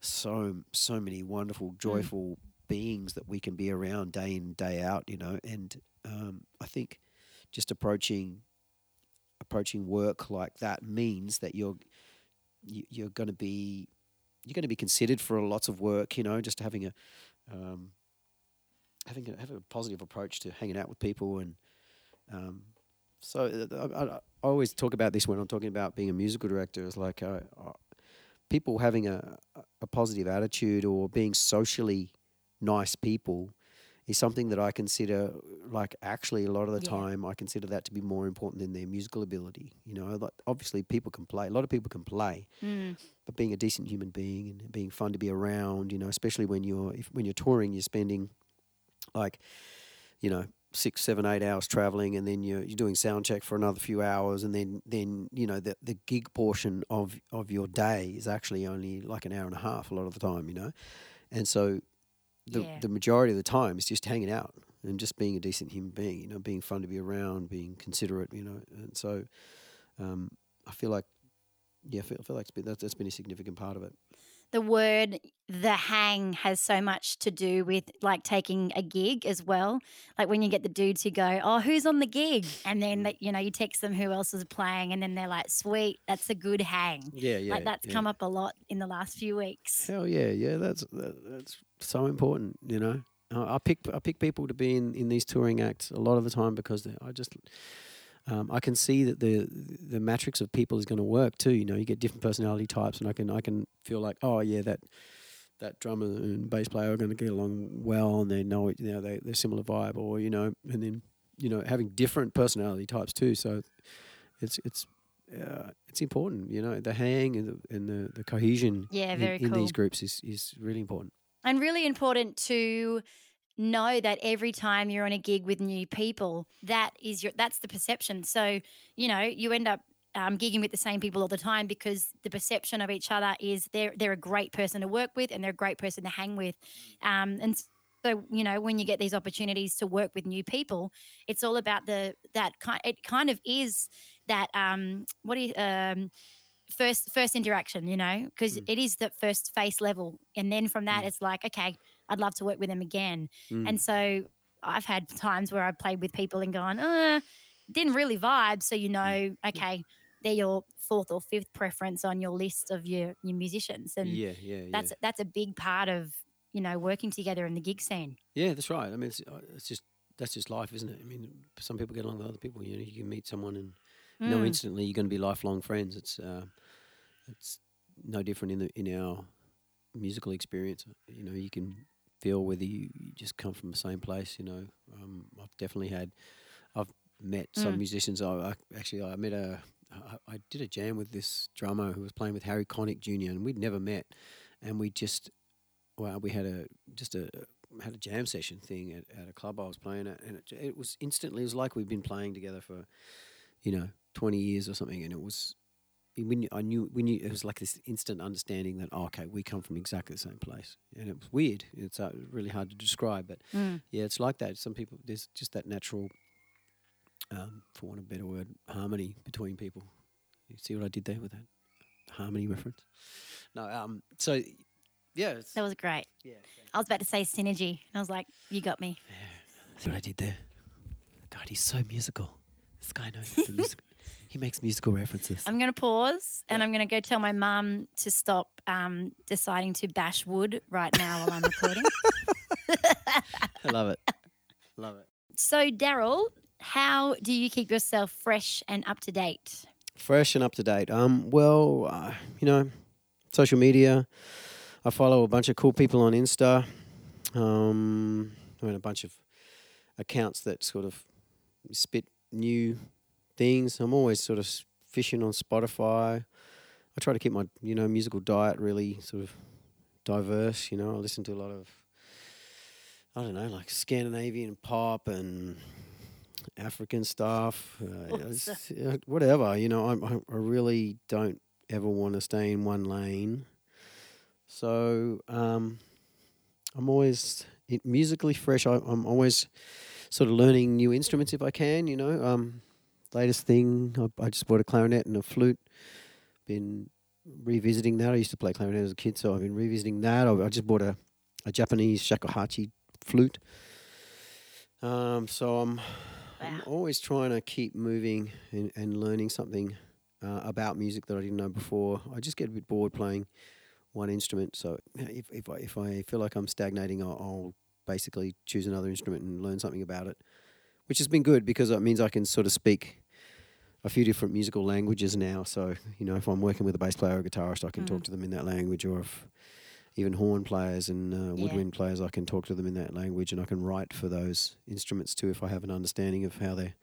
so so many wonderful, joyful beings that we can be around day in day out. You know, and um, I think just approaching approaching work like that means that you're you, you're going to be you're going to be considered for lots of work. You know, just having a um, having a, having a positive approach to hanging out with people and um, so uh, I, I, I always talk about this when I'm talking about being a musical director. Is like uh, uh, people having a, a positive attitude or being socially nice people is something that I consider like actually a lot of the Yeah. time I consider that to be more important than their musical ability. You know, like obviously people can play. A lot of people can play, Mm. but being a decent human being and being fun to be around, you know, especially when you're if, when you're touring, you're spending like, you know, six, seven, eight hours traveling, and then you're you're doing sound check for another few hours, and then then you know the the gig portion of of your day is actually only like an hour and a half a lot of the time, you know, and so the Yeah. the majority of the time is just hanging out and just being a decent human being, you know, being fun to be around, being considerate, you know, and so um, I feel like. Yeah, I feel, I feel like it's been, that's, that's been a significant part of it. The word the hang has so much to do with like taking a gig as well. Like when you get the dudes who go, "Oh, who's on the gig?" and then mm. that you know you text them who else is playing, and then they're like, "Sweet, that's a good hang." Yeah, yeah. like that's yeah. come up a lot in the last few weeks. Hell yeah, yeah. That's that, that's so important. You know, I I pick I pick people to be in, in these touring acts a lot of the time because I just um, I can see that the the matrix of people is going to work too. You know, you get different personality types, and I can I can feel like oh yeah that that drummer and bass player are going to get along well, and they know it. You know, they they're similar vibe, or you know, and then you know having different personality types too. So it's it's. Uh, it's important, you know. The hang and the, and the, the cohesion Yeah, in- very in, cool. these groups is, is really important. And really important to know that every time you're on a gig with new people, that is your that's the perception. So, you know, you end up um, gigging with the same people all the time because the perception of each other is they're they're a great person to work with and they're a great person to hang with. Um, and so, you know, when you get these opportunities to work with new people, it's all about the that kind. It kind of is that um, what do you, um, first first interaction, you know, because Mm. it is the first face level, and then from that, Mm. it's like, okay, I'd love to work with them again. Mm. And so I've had times where I've played with people and gone, uh, didn't really vibe. So you know, okay, they're your fourth or fifth preference on your list of your your musicians, and yeah, yeah, yeah. that's that's a big part of you know working together in the gig scene. yeah, that's right. I mean, it's, uh, it's just that's just life, isn't it? I mean, some people get along with other people. You know, you can meet someone and know Mm. instantly you're going to be lifelong friends. It's uh, it's no different in the in our musical experience. You know, you can feel whether you, you just come from the same place. You know, um, I've definitely had. I've met some Mm. musicians. I, I actually I met a. I, I did a jam with this drummer who was playing with Harry Connick Jr. and we'd never met, and we just well we had a just a had a jam session thing at, at a club I was playing at, and it, it was instantly it was like we'd been playing together for, you know, twenty years or something, and it was. When you- I knew, when you, it was like this instant understanding that oh, okay, we come from exactly the same place, and it was weird. It's uh, really hard to describe, but Mm. yeah, it's like that. Some people, there's just that natural, um, for want of a better word, harmony between people. You see what I did there with that? harmony reference. No, um, so yeah, it's, That was great. yeah. I was about to say synergy. And I was like, you got me. See what I did there? God, he's so musical. This guy knows he's a music- He makes musical references. I'm going to pause and I'm going to go tell my mum to stop um, deciding to bash wood right now while I'm recording. I love it. Love it. so, Daryl, how do you keep yourself fresh and up to date? Fresh and up to date. Um, well, uh, you know, social media. I follow a bunch of cool people on Insta. Um, I mean, a bunch of accounts that sort of spit new things. I'm always sort of fishing on Spotify. I try to keep my you know musical diet really sort of diverse. You know, I listen to a lot of I don't know like Scandinavian pop and African stuff. Uh, uh, whatever. You know, I, I I really don't ever want to stay in one lane. So um, I'm always musically fresh. I, I'm always sort of learning new instruments if I can. You know, um, latest thing I, I just bought a clarinet and a flute. Been revisiting that. I used to play clarinet as a kid, so I've been revisiting that. I, I just bought a, a Japanese shakuhachi flute. Um, so I'm I'm always trying to keep moving and, and learning something uh, about music that I didn't know before. I just get a bit bored playing one instrument. So if if I, if I feel like I'm stagnating, I'll, I'll basically choose another instrument and learn something about it, which has been good because it means I can sort of speak a few different musical languages now. So you know, if I'm working with a bass player or a guitarist, I can talk to them in that language, or if even horn players and uh, Yeah. woodwind players, I can talk to them in that language, and I can write for those instruments too if I have an understanding of how they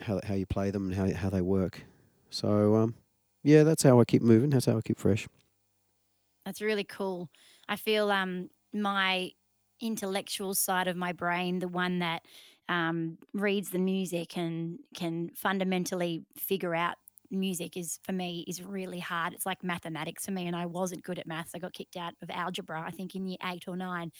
how how you play them and how how they work. So um, yeah, that's how I keep moving. That's how I keep fresh. That's really cool. I feel um my intellectual side of my brain, the one that um, reads the music and can fundamentally figure out music is for me is really hard. It's like mathematics for me, and I wasn't good at maths. I got kicked out of algebra, I think, in year eight or nine.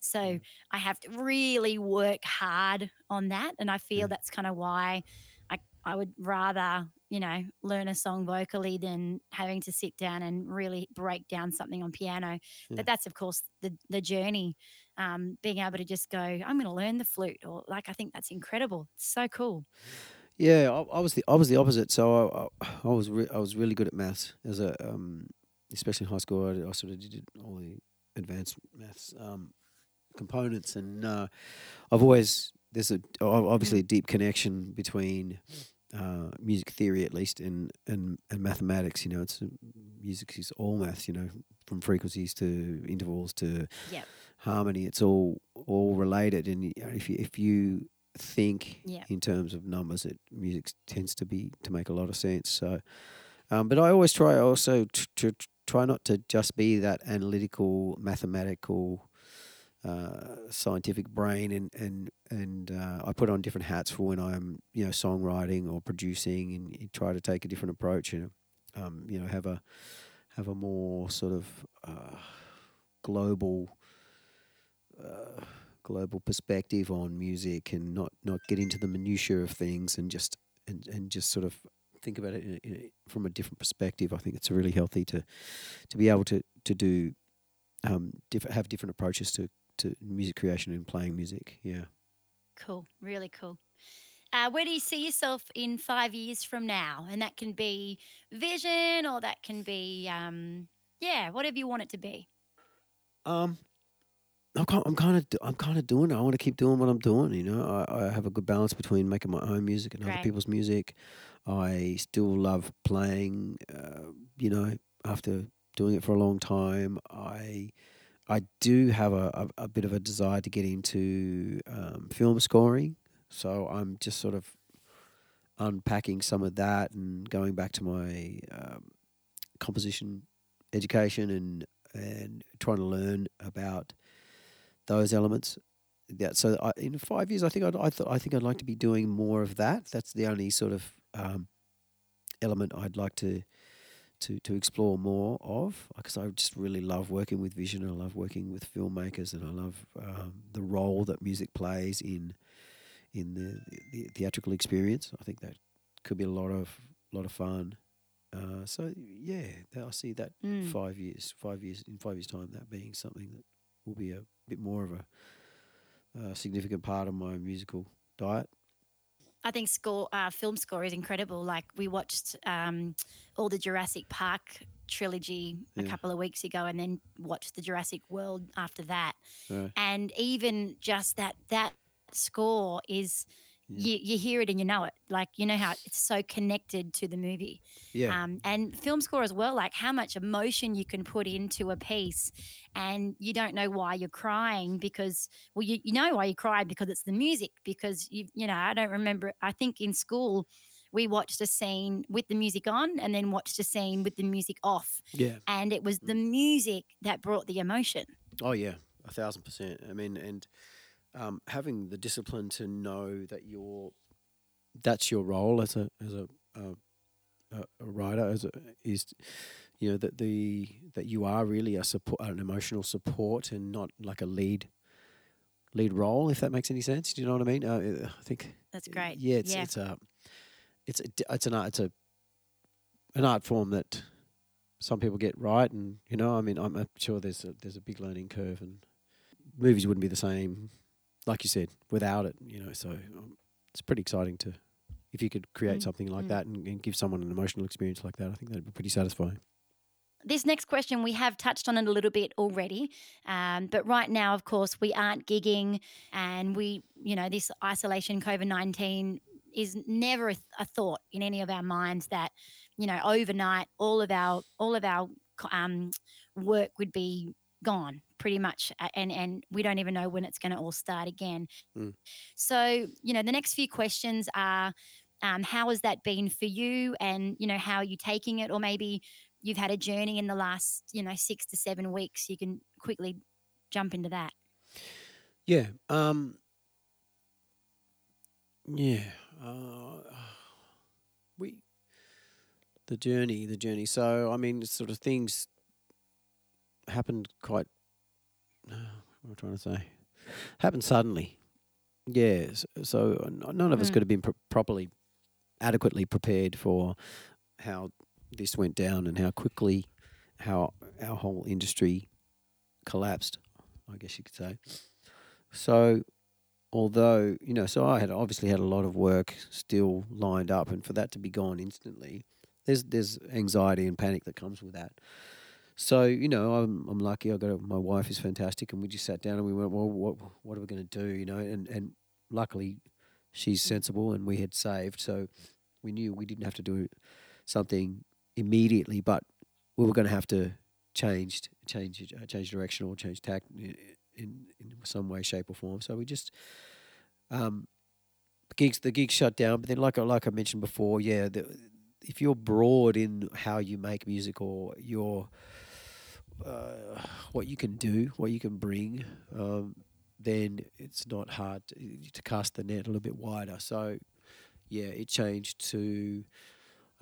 So I have to really work hard on that, and I feel Yeah. that's kind of why I I would rather you know learn a song vocally than having to sit down and really break down something on piano. Yeah. But that's of course the the journey. Um, being able to just go, I'm going to learn the flute, or like I think that's incredible. It's so cool. Yeah, I, I was the I was the opposite. So I I, I was re- I was really good at maths as a um, especially in high school. I, I sort of did all the advanced maths um, components, and uh, I've always there's a obviously a deep connection between uh, music theory at least and and and mathematics. You know, it's music is all maths. You know, from frequencies to intervals to Yep. Harmony. It's all all related, and if you if you think Yeah. in terms of numbers, it music tends to be to make a lot of sense. So, um, but I always try also to, to try not to just be that analytical, mathematical, uh, scientific brain, and and and uh, I put on different hats for when I'm you know songwriting or producing, and you try to take a different approach. and um, you know have a have a more sort of uh, global. Uh, global perspective on music and not not get into the minutiae of things and just and, and just sort of think about it in a, in a, from a different perspective. I think it's really healthy to to be able to to do um diff- have different approaches to to music creation and playing music. Yeah. Cool, really cool. Uh, where do you see yourself in five years from now? And that can be vision, or that can be, um, yeah, whatever you want it to be. Um, I'm kind, I'm kind of, I'm kind of doing it. I want to keep doing what I'm doing. You know, I, I have a good balance between making my own music and other people's music. I still love playing. Uh, you know, after doing it for a long time, I, I do have a, a, a bit of a desire to get into um, film scoring. So I'm just sort of unpacking some of that and going back to my um, composition education and and trying to learn about those elements. Yeah, so I, in five years, I think I'd, I, th- I think I'd like to be doing more of that. That's the only sort of um, element I'd like to to to explore more of, because I just really love working with vision. I love working with filmmakers, and I love um, the role that music plays in in the, the theatrical experience. I think that could be a lot of lot of fun. Uh, so yeah, I see that Mm. five years, five years in five years' time, that being something that will be a bit more of a, uh significant part of my musical diet. I think score uh, film score is incredible. Like we watched um, all the Jurassic Park trilogy a couple of weeks ago, and then watched the Jurassic World after that. Right. And even just that that score is Yeah. you, you hear it and you know it. Like you know how it's so connected to the movie. Yeah, Um, and film score as well, like how much emotion you can put into a piece, and you don't know why you're crying because, well, you, you know why you cry because it's the music. Because you, you know, I don't remember. I think in school we watched a scene with the music on, and then watched a scene with the music off, yeah. and it was the music that brought the emotion. Oh yeah, a thousand percent. I mean, and um, having the discipline to know that you're that's your role as a as a a, a, writer as a, is you know that the that you are really a support an emotional support and not like a lead lead role if that makes any sense do you know what i mean uh, i think That's great. yeah it's yeah. it's a it's a, it's an art it's a an art form that some people get right and you know i mean i'm sure there's a, there's a big learning curve and movies wouldn't be the same like you said without it you know so um, it's pretty exciting to if you could create Mm, something like mm. that and, and give someone an emotional experience like that i think that'd be pretty satisfying This next question, we have touched on it a little bit already. Um, but right now, of course, we aren't gigging and we, you know, this isolation COVID 19 is never a, a thought in any of our minds that, you know, overnight, all of our, all of our um, work would be gone pretty much. And, and we don't even know when it's going to all start again. Mm. So, you know, the next few questions are, um, how has that been for you and, you know, how are you taking it? Or maybe you've had a journey in the last, you know, six to seven weeks, you can quickly jump into that. Yeah. Um. Yeah. Uh, we. The journey, the journey. So I mean, sort of things happened quite. Uh, what am I trying to say? Happened suddenly. Yes. So n- none of us Mm. could have been pr- properly, adequately prepared for how this went down and how quickly, how our whole industry collapsed. I guess you could say. So, although you know, so I had obviously had a lot of work still lined up, and for that to be gone instantly, there's there's anxiety and panic that comes with that. So you know, I'm I'm lucky. I got a, my wife is fantastic, and we just sat down and we went, well, what what are we going to do? You know, and and luckily, she's sensible, and we had saved, so we knew we didn't have to do something immediately, but we were going to have to change change uh, change direction or change tack in, in some way, shape, or form. So we just um, gigs the gigs shut down. But then, like I like I mentioned before, yeah, the, if you're broad in how you make music or your uh, what you can do, what you can bring, um, then it's not hard to, to cast the net a little bit wider. So, yeah, it changed to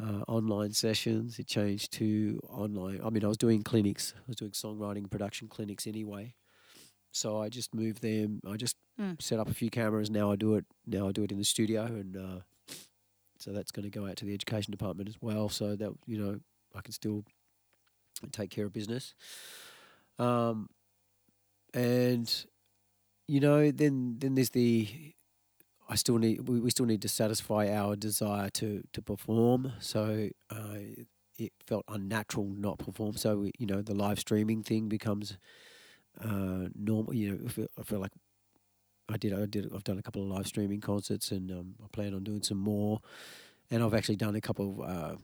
uh, online sessions. It changed to online. I mean, I was doing clinics. I was doing songwriting production clinics anyway. So I just moved them. I just Mm. set up a few cameras. Now I do it. Now I do it in the studio, and uh, so that's going to go out to the education department as well. So that you know I can still take care of business. Um, and you know, then then there's the I still need we, we still need to satisfy our desire to to perform. So uh, it felt unnatural not perform. So we, you know, the live streaming thing becomes uh, normal. You know, I feel, I feel like I did I did I've done a couple of live streaming concerts, and um, I plan on doing some more. And I've actually done a couple of uh,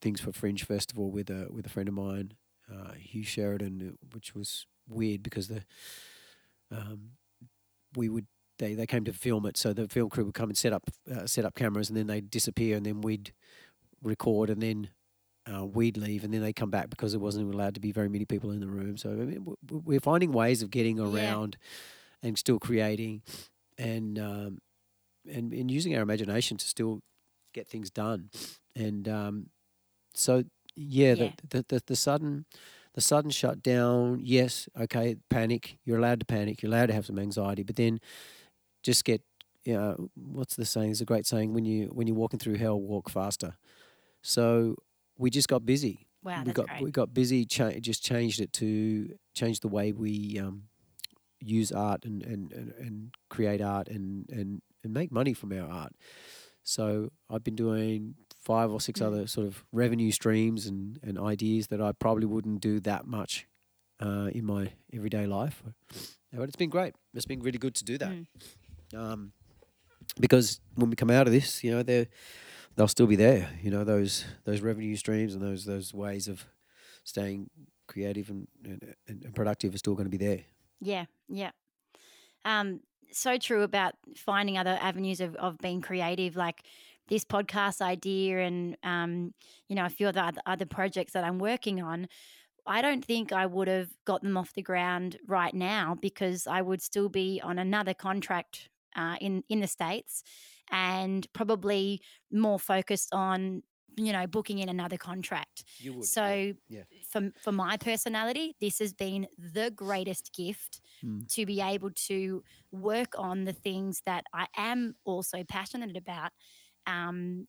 things for Fringe Festival with a with a friend of mine, uh, Hugh Sheridan, uh, which was weird because the um, we would they, they came to film it, so the film crew would come and set up uh, set up cameras, and then they'd disappear, and then we'd record, and then uh, we'd leave, and then they come back because there wasn't allowed to be very many people in the room. So I mean, we're finding ways of getting Yeah. around and still creating, and um, and and using our imagination to still get things done, and um, so yeah, Yeah. The, the the the sudden the sudden shutdown. Yes, okay, panic. You're allowed to panic. You're allowed to have some anxiety, but then just get. You know, what's the saying? It's a great saying. When you when you're walking through hell, walk faster. So we just got busy. Wow, we got great. we got busy. Cha- just changed it to change the way we um, use art and, and, and, and create art and, and, and make money from our art. So I've been doing five or six Mm. other sort of revenue streams and, and ideas that I probably wouldn't do that much uh, in my everyday life. But it's been great. It's been really good to do that. Mm. Um, because when we come out of this, you know, they're they'll still be there. You know, those those revenue streams and those those ways of staying creative and, and, and productive are still going to be there. Yeah, yeah. Um, so true about finding other avenues of, of being creative, like this podcast idea and um, you know, a few other other projects that I'm working on. I don't think I would have got them off the ground right now because I would still be on another contract uh, in in the states, and probably more focused on you know booking in another contract. You would. So yeah. for for my personality, this has been the greatest gift Mm. to be able to work on the things that I am also passionate about. Um,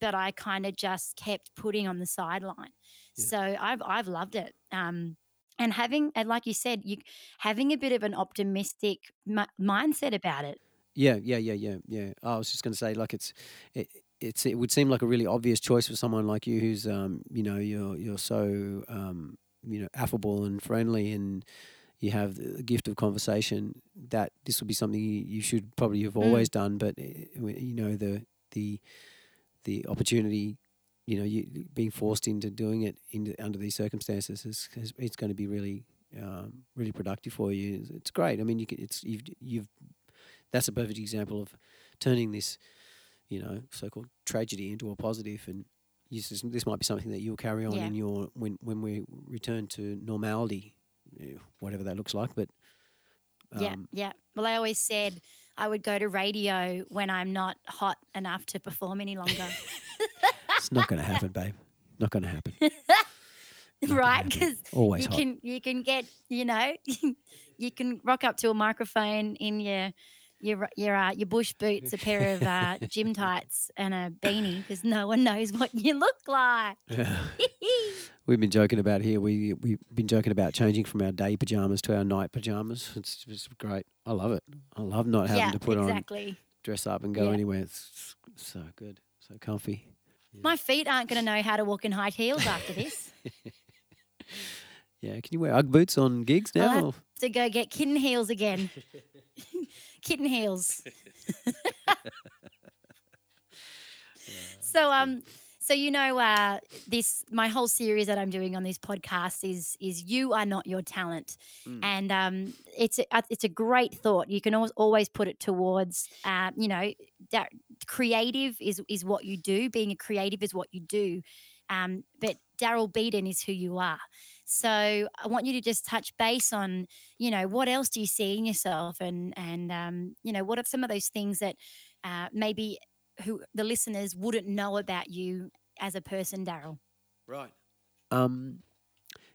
that I kind of just kept putting on the sideline. Yeah. So I've I've loved it. Um, and having and like you said, you having a bit of an optimistic mi- mindset about it. Yeah, yeah, yeah, yeah, yeah. I was just going to say, like, it's, it, it's, it would seem like a really obvious choice for someone like you, who's, um, you know, you're, you're so, um, you know, affable and friendly, and you have the gift of conversation. That this would be something you you should probably have Mm. always done, but eh, you know, the the the opportunity, you know, you being forced into doing it in, under these circumstances is, is it's going to be really, um, really productive for you. It's, great. I mean, you can, it's you've you've that's a perfect example of turning this, you know, so-called tragedy into a positive, and you s- this might be something that you'll carry on Yeah. in your when when we return to normality, eh, whatever that looks like. But yeah, um, yeah. Well, I always said I would go to radio when I'm not hot enough to perform any longer. it's not going to happen, babe. Not going to happen. Not gonna right? happen. Because Always you hot. can you can get you know you can rock up to a microphone in your your your uh, your bush boots, a pair of uh, gym tights, and a beanie because no one knows what you look like. We've been joking about here. We we've been joking about changing from our day pajamas to our night pajamas. It's just great. I love it. I love not having yeah, to put on dress up and go Yeah. anywhere. It's so good, so comfy. My feet aren't going to know how to walk in high heels after this. Yeah, can you wear UGG boots on gigs I'll now? have to go get kitten heels again. kitten heels. so um so you know uh this my whole series that I'm doing on this podcast is is you are not your talent. Mm. And um it's a, uh, it's a great thought. You can always always put it towards uh, you know that creative is is what you do. Being a creative is what you do. Um but Daryl Beaton is who you are. So I want you to just touch base on, you know, what else do you see in yourself, and and um, you know, what are some of those things that uh, maybe who the listeners wouldn't know about you as a person, Daryl? Right. Um,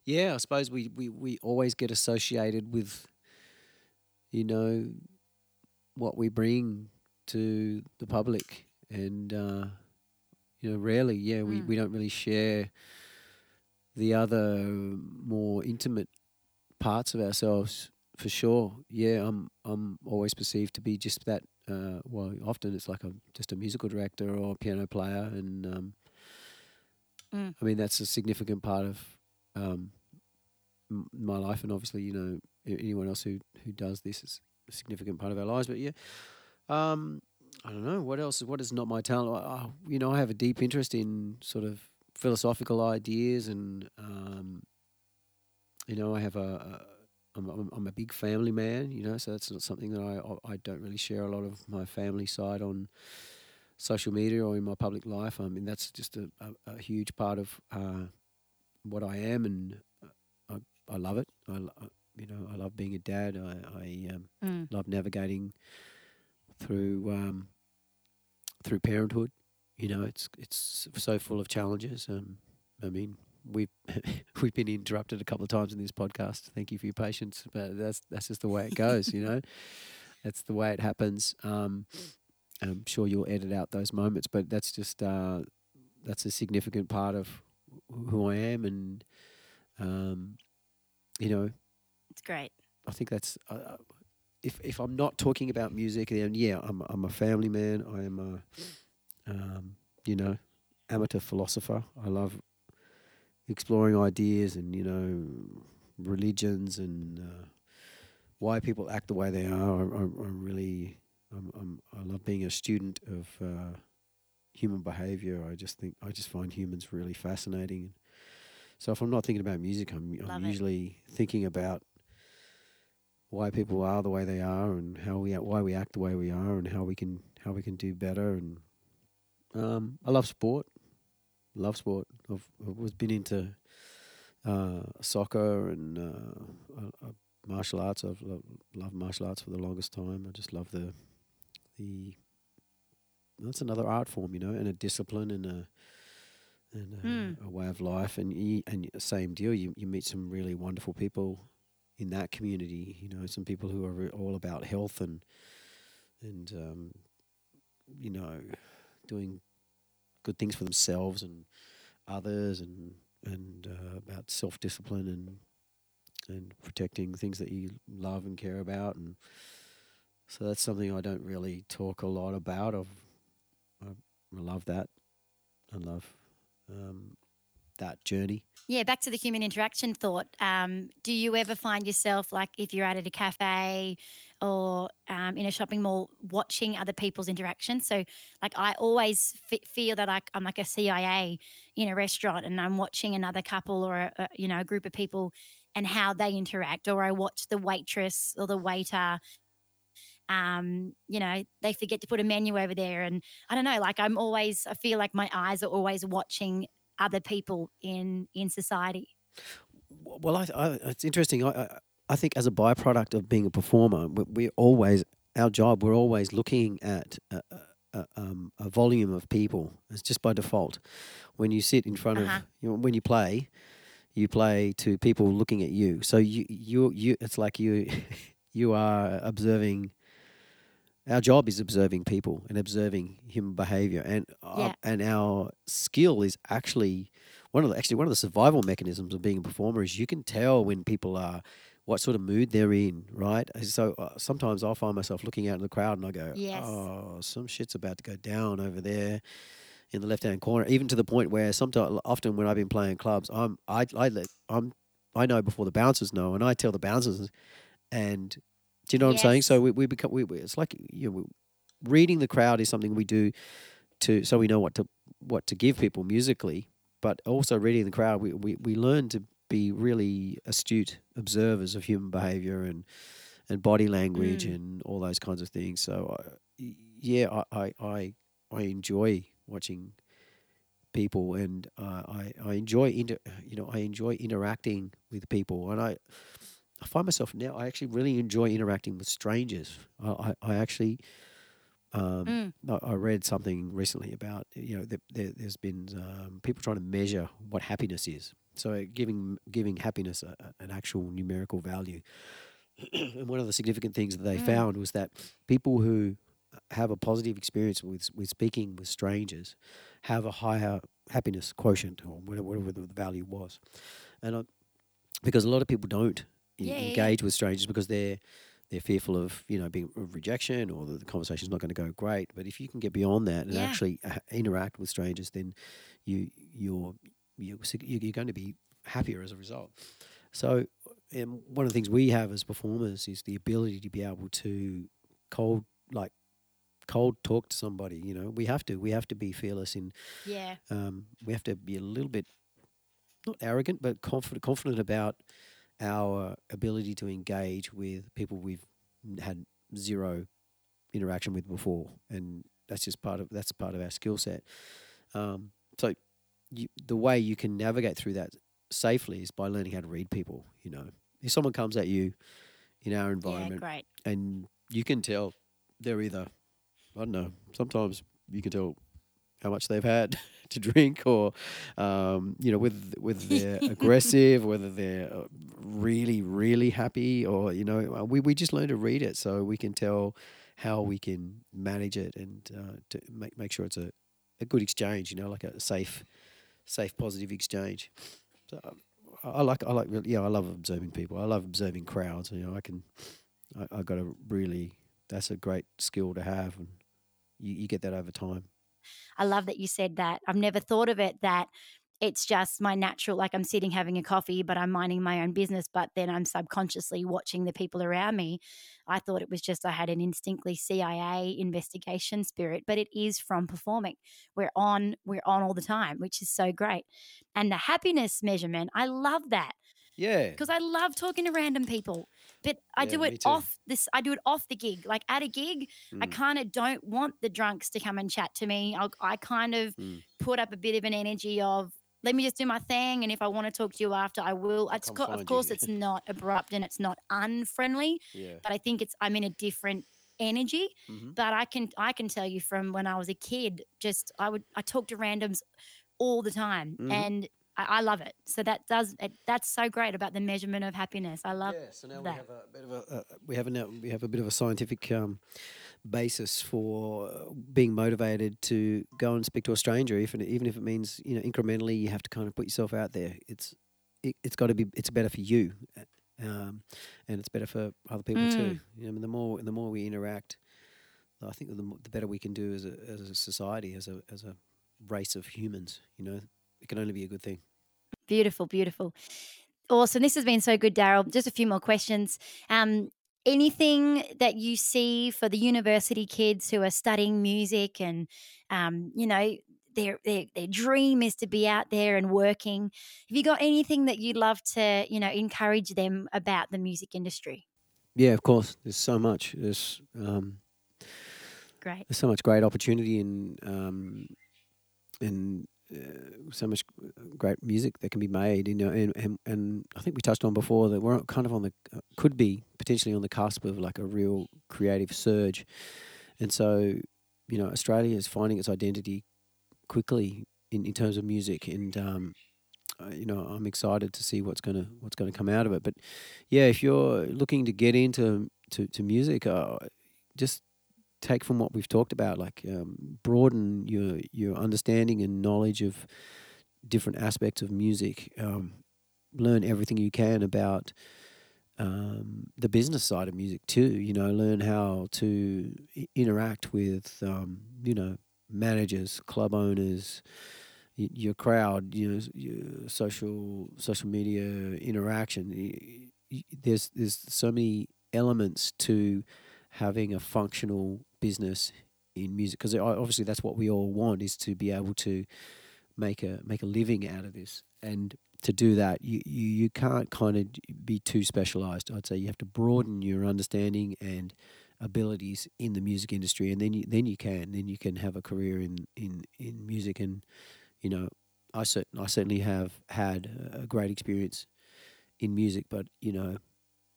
yeah, I suppose we, we, we always get associated with, you know, what we bring to the public, and uh, you know, rarely, yeah, we, Mm. we don't really share the other more intimate parts of ourselves for sure. Yeah, I'm I'm always perceived to be just that. Uh, well, often it's like a just a musical director or a piano player, and um, Mm. I mean that's a significant part of um, m- my life, and obviously, you know, anyone else who who does this is a significant part of our lives. But yeah, um, I don't know what else. What is not my talent? I, I- you know, I have a deep interest in sort of philosophical ideas, and um, you know, I have a. a I'm, I'm, I'm a big family man, you know, so that's not something that I I don't really share a lot of my family side on social media or in my public life. I mean, that's just a, a, a huge part of uh, what I am, and uh, I I love it. I, I you know I love being a dad. I I um, Mm. love navigating through um, through parenthood. You know, it's it's so full of challenges. Um, I mean, we've we've been interrupted a couple of times in this podcast. Thank you for your patience, but that's that's just the way it goes. you know, that's the way it happens. Um, I'm sure you'll edit out those moments, but that's just uh, that's a significant part of who I am, and um, you know, It's great. I think that's uh, uh, if if I'm not talking about music, then yeah, I'm I'm a family man. I am a um, you know amateur philosopher. I love exploring ideas and you know religions and uh, why people act the way they are. I, I, I really I'm, I'm, I love being a student of uh, human behavior. I just think I just find humans really fascinating. So if I'm not thinking about music, I'm, I'm usually thinking about why people are the way they are and how we why we act the way we are and how we can how we can do better. And um, I love sport. Love sport. I've, I've always been into uh, soccer and uh, uh, martial arts. I've lo- loved martial arts for the longest time. I just love the the. That's another art form, you know, and a discipline and a and a, Mm. a way of life. And you, and same deal. You you meet some really wonderful people in that community. You know, some people who are re- all about health and and um, you know, doing good things for themselves and others, and and uh, about self discipline and and protecting things that you love and care about, and so that's something I don't really talk a lot about. I, I love that. I love um, that journey. Yeah, back to the human interaction thought. Um, do you ever find yourself like if you're out at a cafe or um, in a shopping mall watching other people's interactions? So, like, I always f- feel that I, I'm like a CIA in a restaurant and I'm watching another couple or a, a, you know a group of people and how they interact, or I watch the waitress or the waiter. Um, you know, they forget to put a menu over there, and I don't know. Like, I'm always, I feel like my eyes are always watching other people in in society. Well, I, I, it's interesting. I, I, think as a byproduct of being a performer, we, we're always our job. We're always looking at a, a, um, a volume of people. It's just by default. When you sit in front Uh-huh. of you know, when you play, you play to people looking at you. So you you you. It's like you you are observing. Our job is observing people and observing human behavior, and uh, and our skill is actually one of the actually one of the survival mechanisms of being a performer is you can tell when people are what sort of mood they're in, right? Uh, So uh, sometimes I'll find myself looking out in the crowd and I go, Yes. "Oh, some shit's about to go down over there." In the left-hand corner, even to the point where sometimes, often when I've been playing clubs, I'm I I let I'm I know before the bouncers know, and I tell the bouncers, and do you know what I'm saying? So we, we become we, we it's like you know, reading the crowd is something we do to so we know what to what to give people musically, but also reading the crowd, we, we, we learn to be really astute observers of human behavior and and body language Mm. and all those kinds of things. So uh, y- yeah, I, I I I enjoy watching people and uh, I I enjoy inter, you know I enjoy interacting with people and I I find myself now I actually really enjoy interacting with strangers. I I, I actually um, Mm. I, I read something recently about you know that there, there's been um, people trying to measure what happiness is. So giving giving happiness a, a- an actual numerical value. and one of the significant things that they Mm. found was that people who have a positive experience with with speaking with strangers have a higher happiness quotient or whatever, whatever the value was, and I, because a lot of people don't Yeah, yeah, yeah. engage with strangers because they're they're fearful of you know being of rejection or the, the conversation's not going to go great. But if you can get beyond that and Yeah. actually uh, interact with strangers, then you you're you- you're going to be happier as a result. So, um, one of the things we have as performers is the ability to be able to cold like cold talk to somebody. You know, we have to we have to be fearless in Yeah. um, we have to be a little bit not arrogant but confident confident about our ability to engage with people we've had zero interaction with before and that's just part of that's part of our skill set um, so you, the way you can navigate through that safely is by learning how to read people you know if someone comes at you in our environment Great. and you can tell they're either I don't know. Sometimes you can tell how much they've had to drink, or um, you know, whether whether they're aggressive, whether they're uh, really really happy, or you know, uh, we we just learn to read it, so we can tell how we can manage it and uh, to make make sure it's a a good exchange. You know, like a safe, safe, positive exchange. So I, like I like yeah I love observing people. I love observing crowds. You know, I can I, I got to really that's a great skill to have, and you, you get that over time. I love that you said that. I've never thought of it that it's just my natural like i'm sitting having a coffee but i'm minding my own business but then i'm subconsciously watching the people around me i thought it was just i had an instinctly cia investigation spirit but it is from performing we're on we're on all the time which is so great and the happiness measurement i love that yeah because i love talking to random people but I Yeah, do it off this. I do it off the gig. Like at a gig, I Mm, kind of don't want the drunks to come and chat to me. I'll, I kind of mm. put up a bit of an energy of let me just do my thing, and if I want to talk to you after, I will. It's co- of you. course it's not abrupt and it's not unfriendly, yeah but I think it's I'm in a different energy. Mhm. But I can I can tell you from when I was a kid, just I would I talk to randoms all the time, Mhm. and I, I love it. So that does it, that's so great about the measurement of happiness. I love yeah, so now we that. have a bit of a uh, we have a now we have a bit of a scientific um, basis for uh, being motivated to go and speak to a stranger, if even if it means you know incrementally you have to kind of put yourself out there. It's it, it's got to be it's better for you, uh, um, and it's better for other people too. Mm. You know, I mean, the more the more we interact, I think the, the better we can do as a as a society, as a as a race of humans. You know, it can only be a good thing. Beautiful, beautiful. Awesome. This has been so good, Daryl. Just a few more questions. Um, anything that you see for the university kids who are studying music and, um, you know, their, their their dream is to be out there and working. Have you got anything that you'd love to, you know, encourage them about the music industry? Yeah, of course. There's so much. There's um, Great. there's so much great opportunity and um, and uh, so much great music that can be made. You know, and, and and I think we touched on before that we're kind of on the uh, could be potentially on the cusp of like a real creative surge, and so you know Australia is finding its identity quickly in, in terms of music and. Um, uh, you know, I'm excited to see what's gonna what's gonna come out of it. But yeah, if you're looking to get into to, to music, uh, just take from what we've talked about, like um, broaden your your understanding and knowledge of different aspects of music. Um, learn everything you can about um, the business side of music too. You know, learn how to interact with um, you know managers, club owners, your crowd, you know, your social social media interaction. There's there's so many elements to having a functional business in music because obviously that's what we all want is to be able to make a make a living out of this. And to do that you you, you can't kind of be too specialized. I'd say you have to broaden your understanding and abilities in the music industry and then you then you can then you can have a career in in in music. And you know i cer- i certainly have had a great experience in music but you know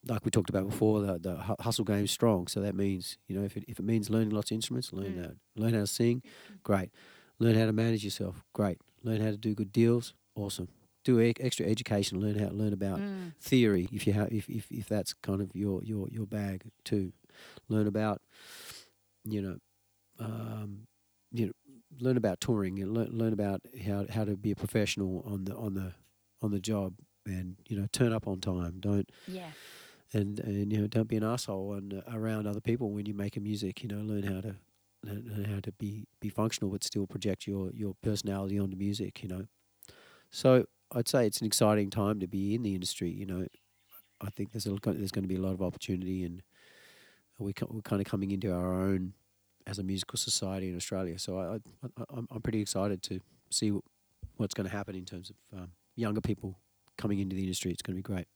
like we talked about before, the, the hu- hustle game's strong. So that means, you know, if it, if it means learning lots of instruments, learn Mm. that. Learn how to sing, great. Learn how to manage yourself, great. Learn how to do good deals, awesome. Do e- extra education, learn how to learn about Mm. theory if you have if, if if that's kind of your your your bag too. Learn about, you know, um, you know, learn about touring and learn learn about how how to be a professional on the on the on the job and you know turn up on time. Don't Yeah. And and you know don't be an asshole and uh, around other people when you're making music. You know, learn how to learn, how to be be functional but still project your your personality onto music. You know, so I'd say it's an exciting time to be in the industry. You know, I think there's a, there's going to be a lot of opportunity and we we're kind of coming into our own as a musical society in Australia. So I, I, I'm pretty excited to see what's going to happen in terms of um, younger people coming into the industry. It's going to be great.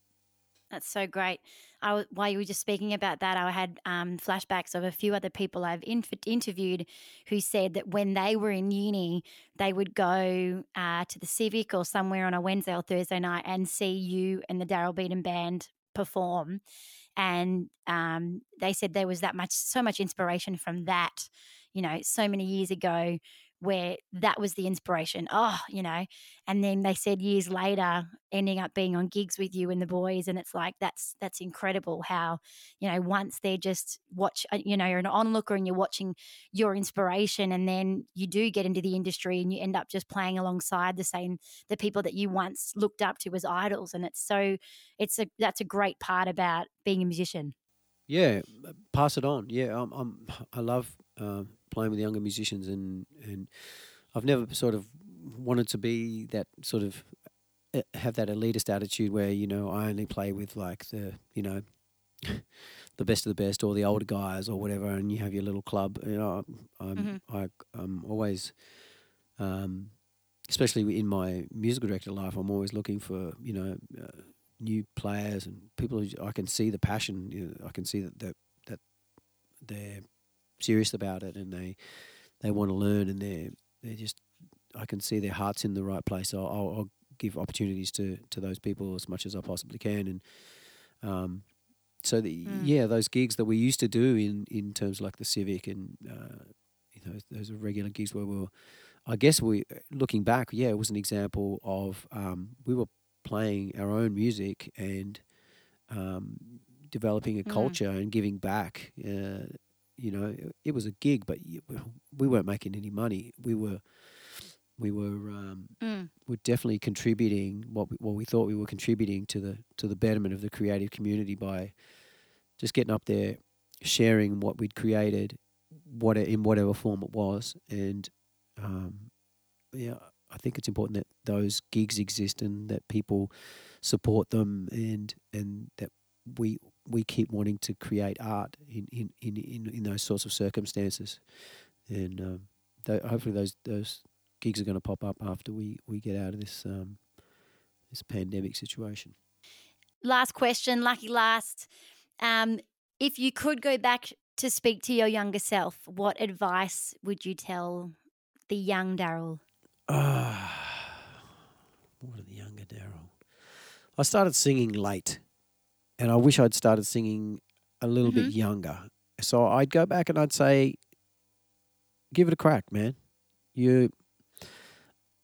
That's so great. I, while you were just speaking about that, I had um, flashbacks of a few other people I've inf- interviewed who said that when they were in uni, they would go uh, to the Civic or somewhere on a Wednesday or Thursday night and see you and the Daryl Beaton Band perform. And um, they said there was that much, so much inspiration from that, you know, so many years ago where that was the inspiration. Oh, you know, and then they said years later, ending up being on gigs with you and the boys, and it's like that's that's incredible how you know once they're just watch, uh, you know, you're an onlooker and you're watching your inspiration, and then you do get into the industry and you end up just playing alongside the same the people that you once looked up to as idols, and it's so it's a that's a great part about being a musician. Yeah, pass it on. Yeah, I'm, I'm I love um, playing with younger musicians, and and I've never sort of wanted to be that sort of uh, have that elitist attitude where you know I only play with like the you know the best of the best or the older guys or whatever, and you have your little club. You know, I'm mm-hmm. I, I'm always, um, especially in my musical director life, I'm always looking for you know. Uh, new players and people who I can see the passion. You know, I can see that that that they're serious about it and they they want to learn and they're they're just I can see their hearts in the right place. I'll, I'll, I'll give opportunities to to those people as much as I possibly can and um so the, mm. yeah those gigs that we used to do in in terms of like the civic and uh, you know those are regular gigs where we were I guess we looking back yeah it was an example of um, we were playing our own music and um, developing a mm. culture and giving back uh, you know, it was a gig, but we weren't making any money. We were, we were, um, mm. we're definitely contributing what we, what we thought we were contributing to the to the betterment of the creative community by just getting up there, sharing what we'd created, what in whatever form it was, and um, yeah, I think it's important that those gigs exist and that people support them, and and that we we keep wanting to create art in in, in, in, in those sorts of circumstances, and um, th- hopefully those those gigs are going to pop up after we, we get out of this um, this pandemic situation. Last question, lucky last. Um, if you could go back to speak to your younger self, what advice would you tell the young Daryl? Ah, uh, what the younger Daryl? I started singing late and I wish I'd started singing a little mm-hmm. bit younger. So I'd go back and I'd say, give it a crack, man. You,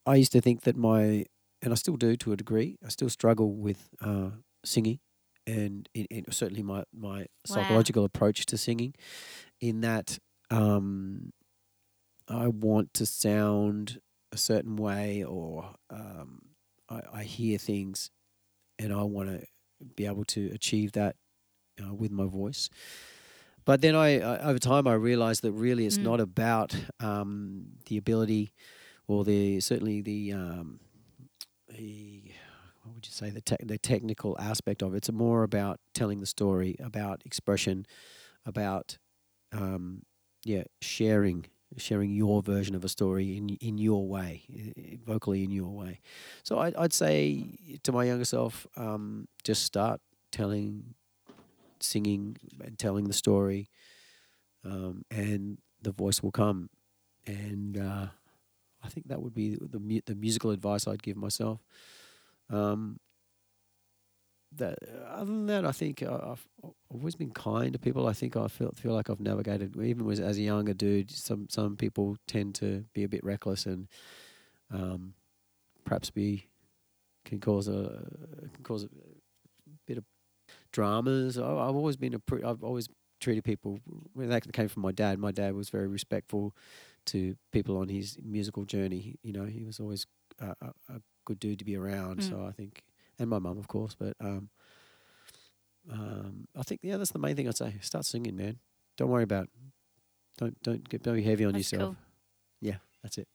I used to think that my, and I still do to a degree. I still struggle with uh, singing, and in, in certainly my my wow. psychological approach to singing, in that um, I want to sound a certain way, or um, I, I hear things, and I want to be able to achieve that uh, with my voice. But then I, I, over time, I realized that really it's mm. not about um, the ability or the certainly the um, the what would you say the te- the technical aspect of it. It's more about telling the story, about expression, about um, yeah, sharing sharing your version of a story in in your way, vocally in your way. So I, I'd say to my younger self, um, just start telling, singing, and telling the story, um, and the voice will come. And uh, I think that would be the the musical advice I'd give myself. Um, that other than that, I think I've, always been kind to people. I think I feel feel like I've navigated, even as, as a younger dude. Some some people tend to be a bit reckless and um, perhaps be can cause a can cause a bit of dramas. I, have always been a pre, I've always treated people. When that came from my dad. My dad was very respectful to people on his musical journey. You know, he was always a, a, a good dude to be around. Mm. So I think and my mum, of course. But um, um, I think yeah, that's the main thing I'd say. Start singing, man. Don't worry about. It. Don't don't get very heavy on that's yourself. Cool. Yeah, that's it.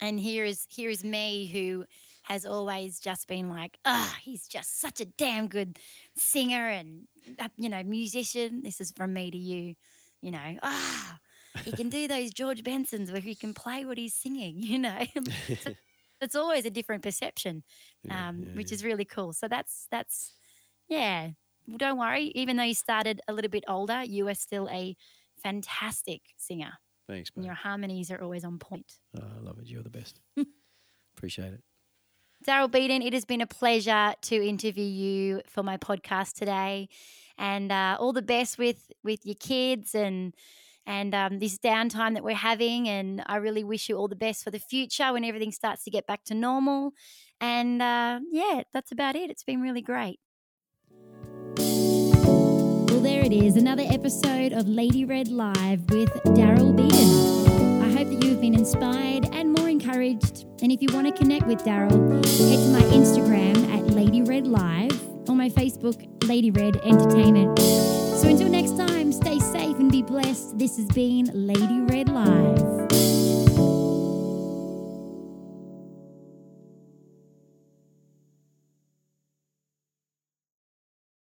And here is here is me who has always just been like, ah, oh, he's just such a damn good singer and uh, you know musician. This is from me to you, you know. Ah, oh, he can do those George Bensons where he can play what he's singing. You know, it's always a different perception, um, yeah, which yeah. is really cool. So that's that's yeah. Well, don't worry. Even though you started a little bit older, you are still a fantastic singer. Thanks, man. And your harmonies are always on point. Oh, I love it. You're the best. Appreciate it. Daryl Beaton, it has been a pleasure to interview you for my podcast today, and uh, all the best with with your kids and and um, this downtime that we're having. And I really wish you all the best for the future when everything starts to get back to normal. And uh, yeah, that's about it. It's been really great. Well, there it is, another episode of Lady Red Live with Daryl Beaton. I hope that you've been inspired and more encouraged. And if you want to connect with Daryl, head to my Instagram at Lady Red Live or my Facebook, Lady Red Entertainment. So until next time, stay safe and be blessed. This has been Lady Red Live.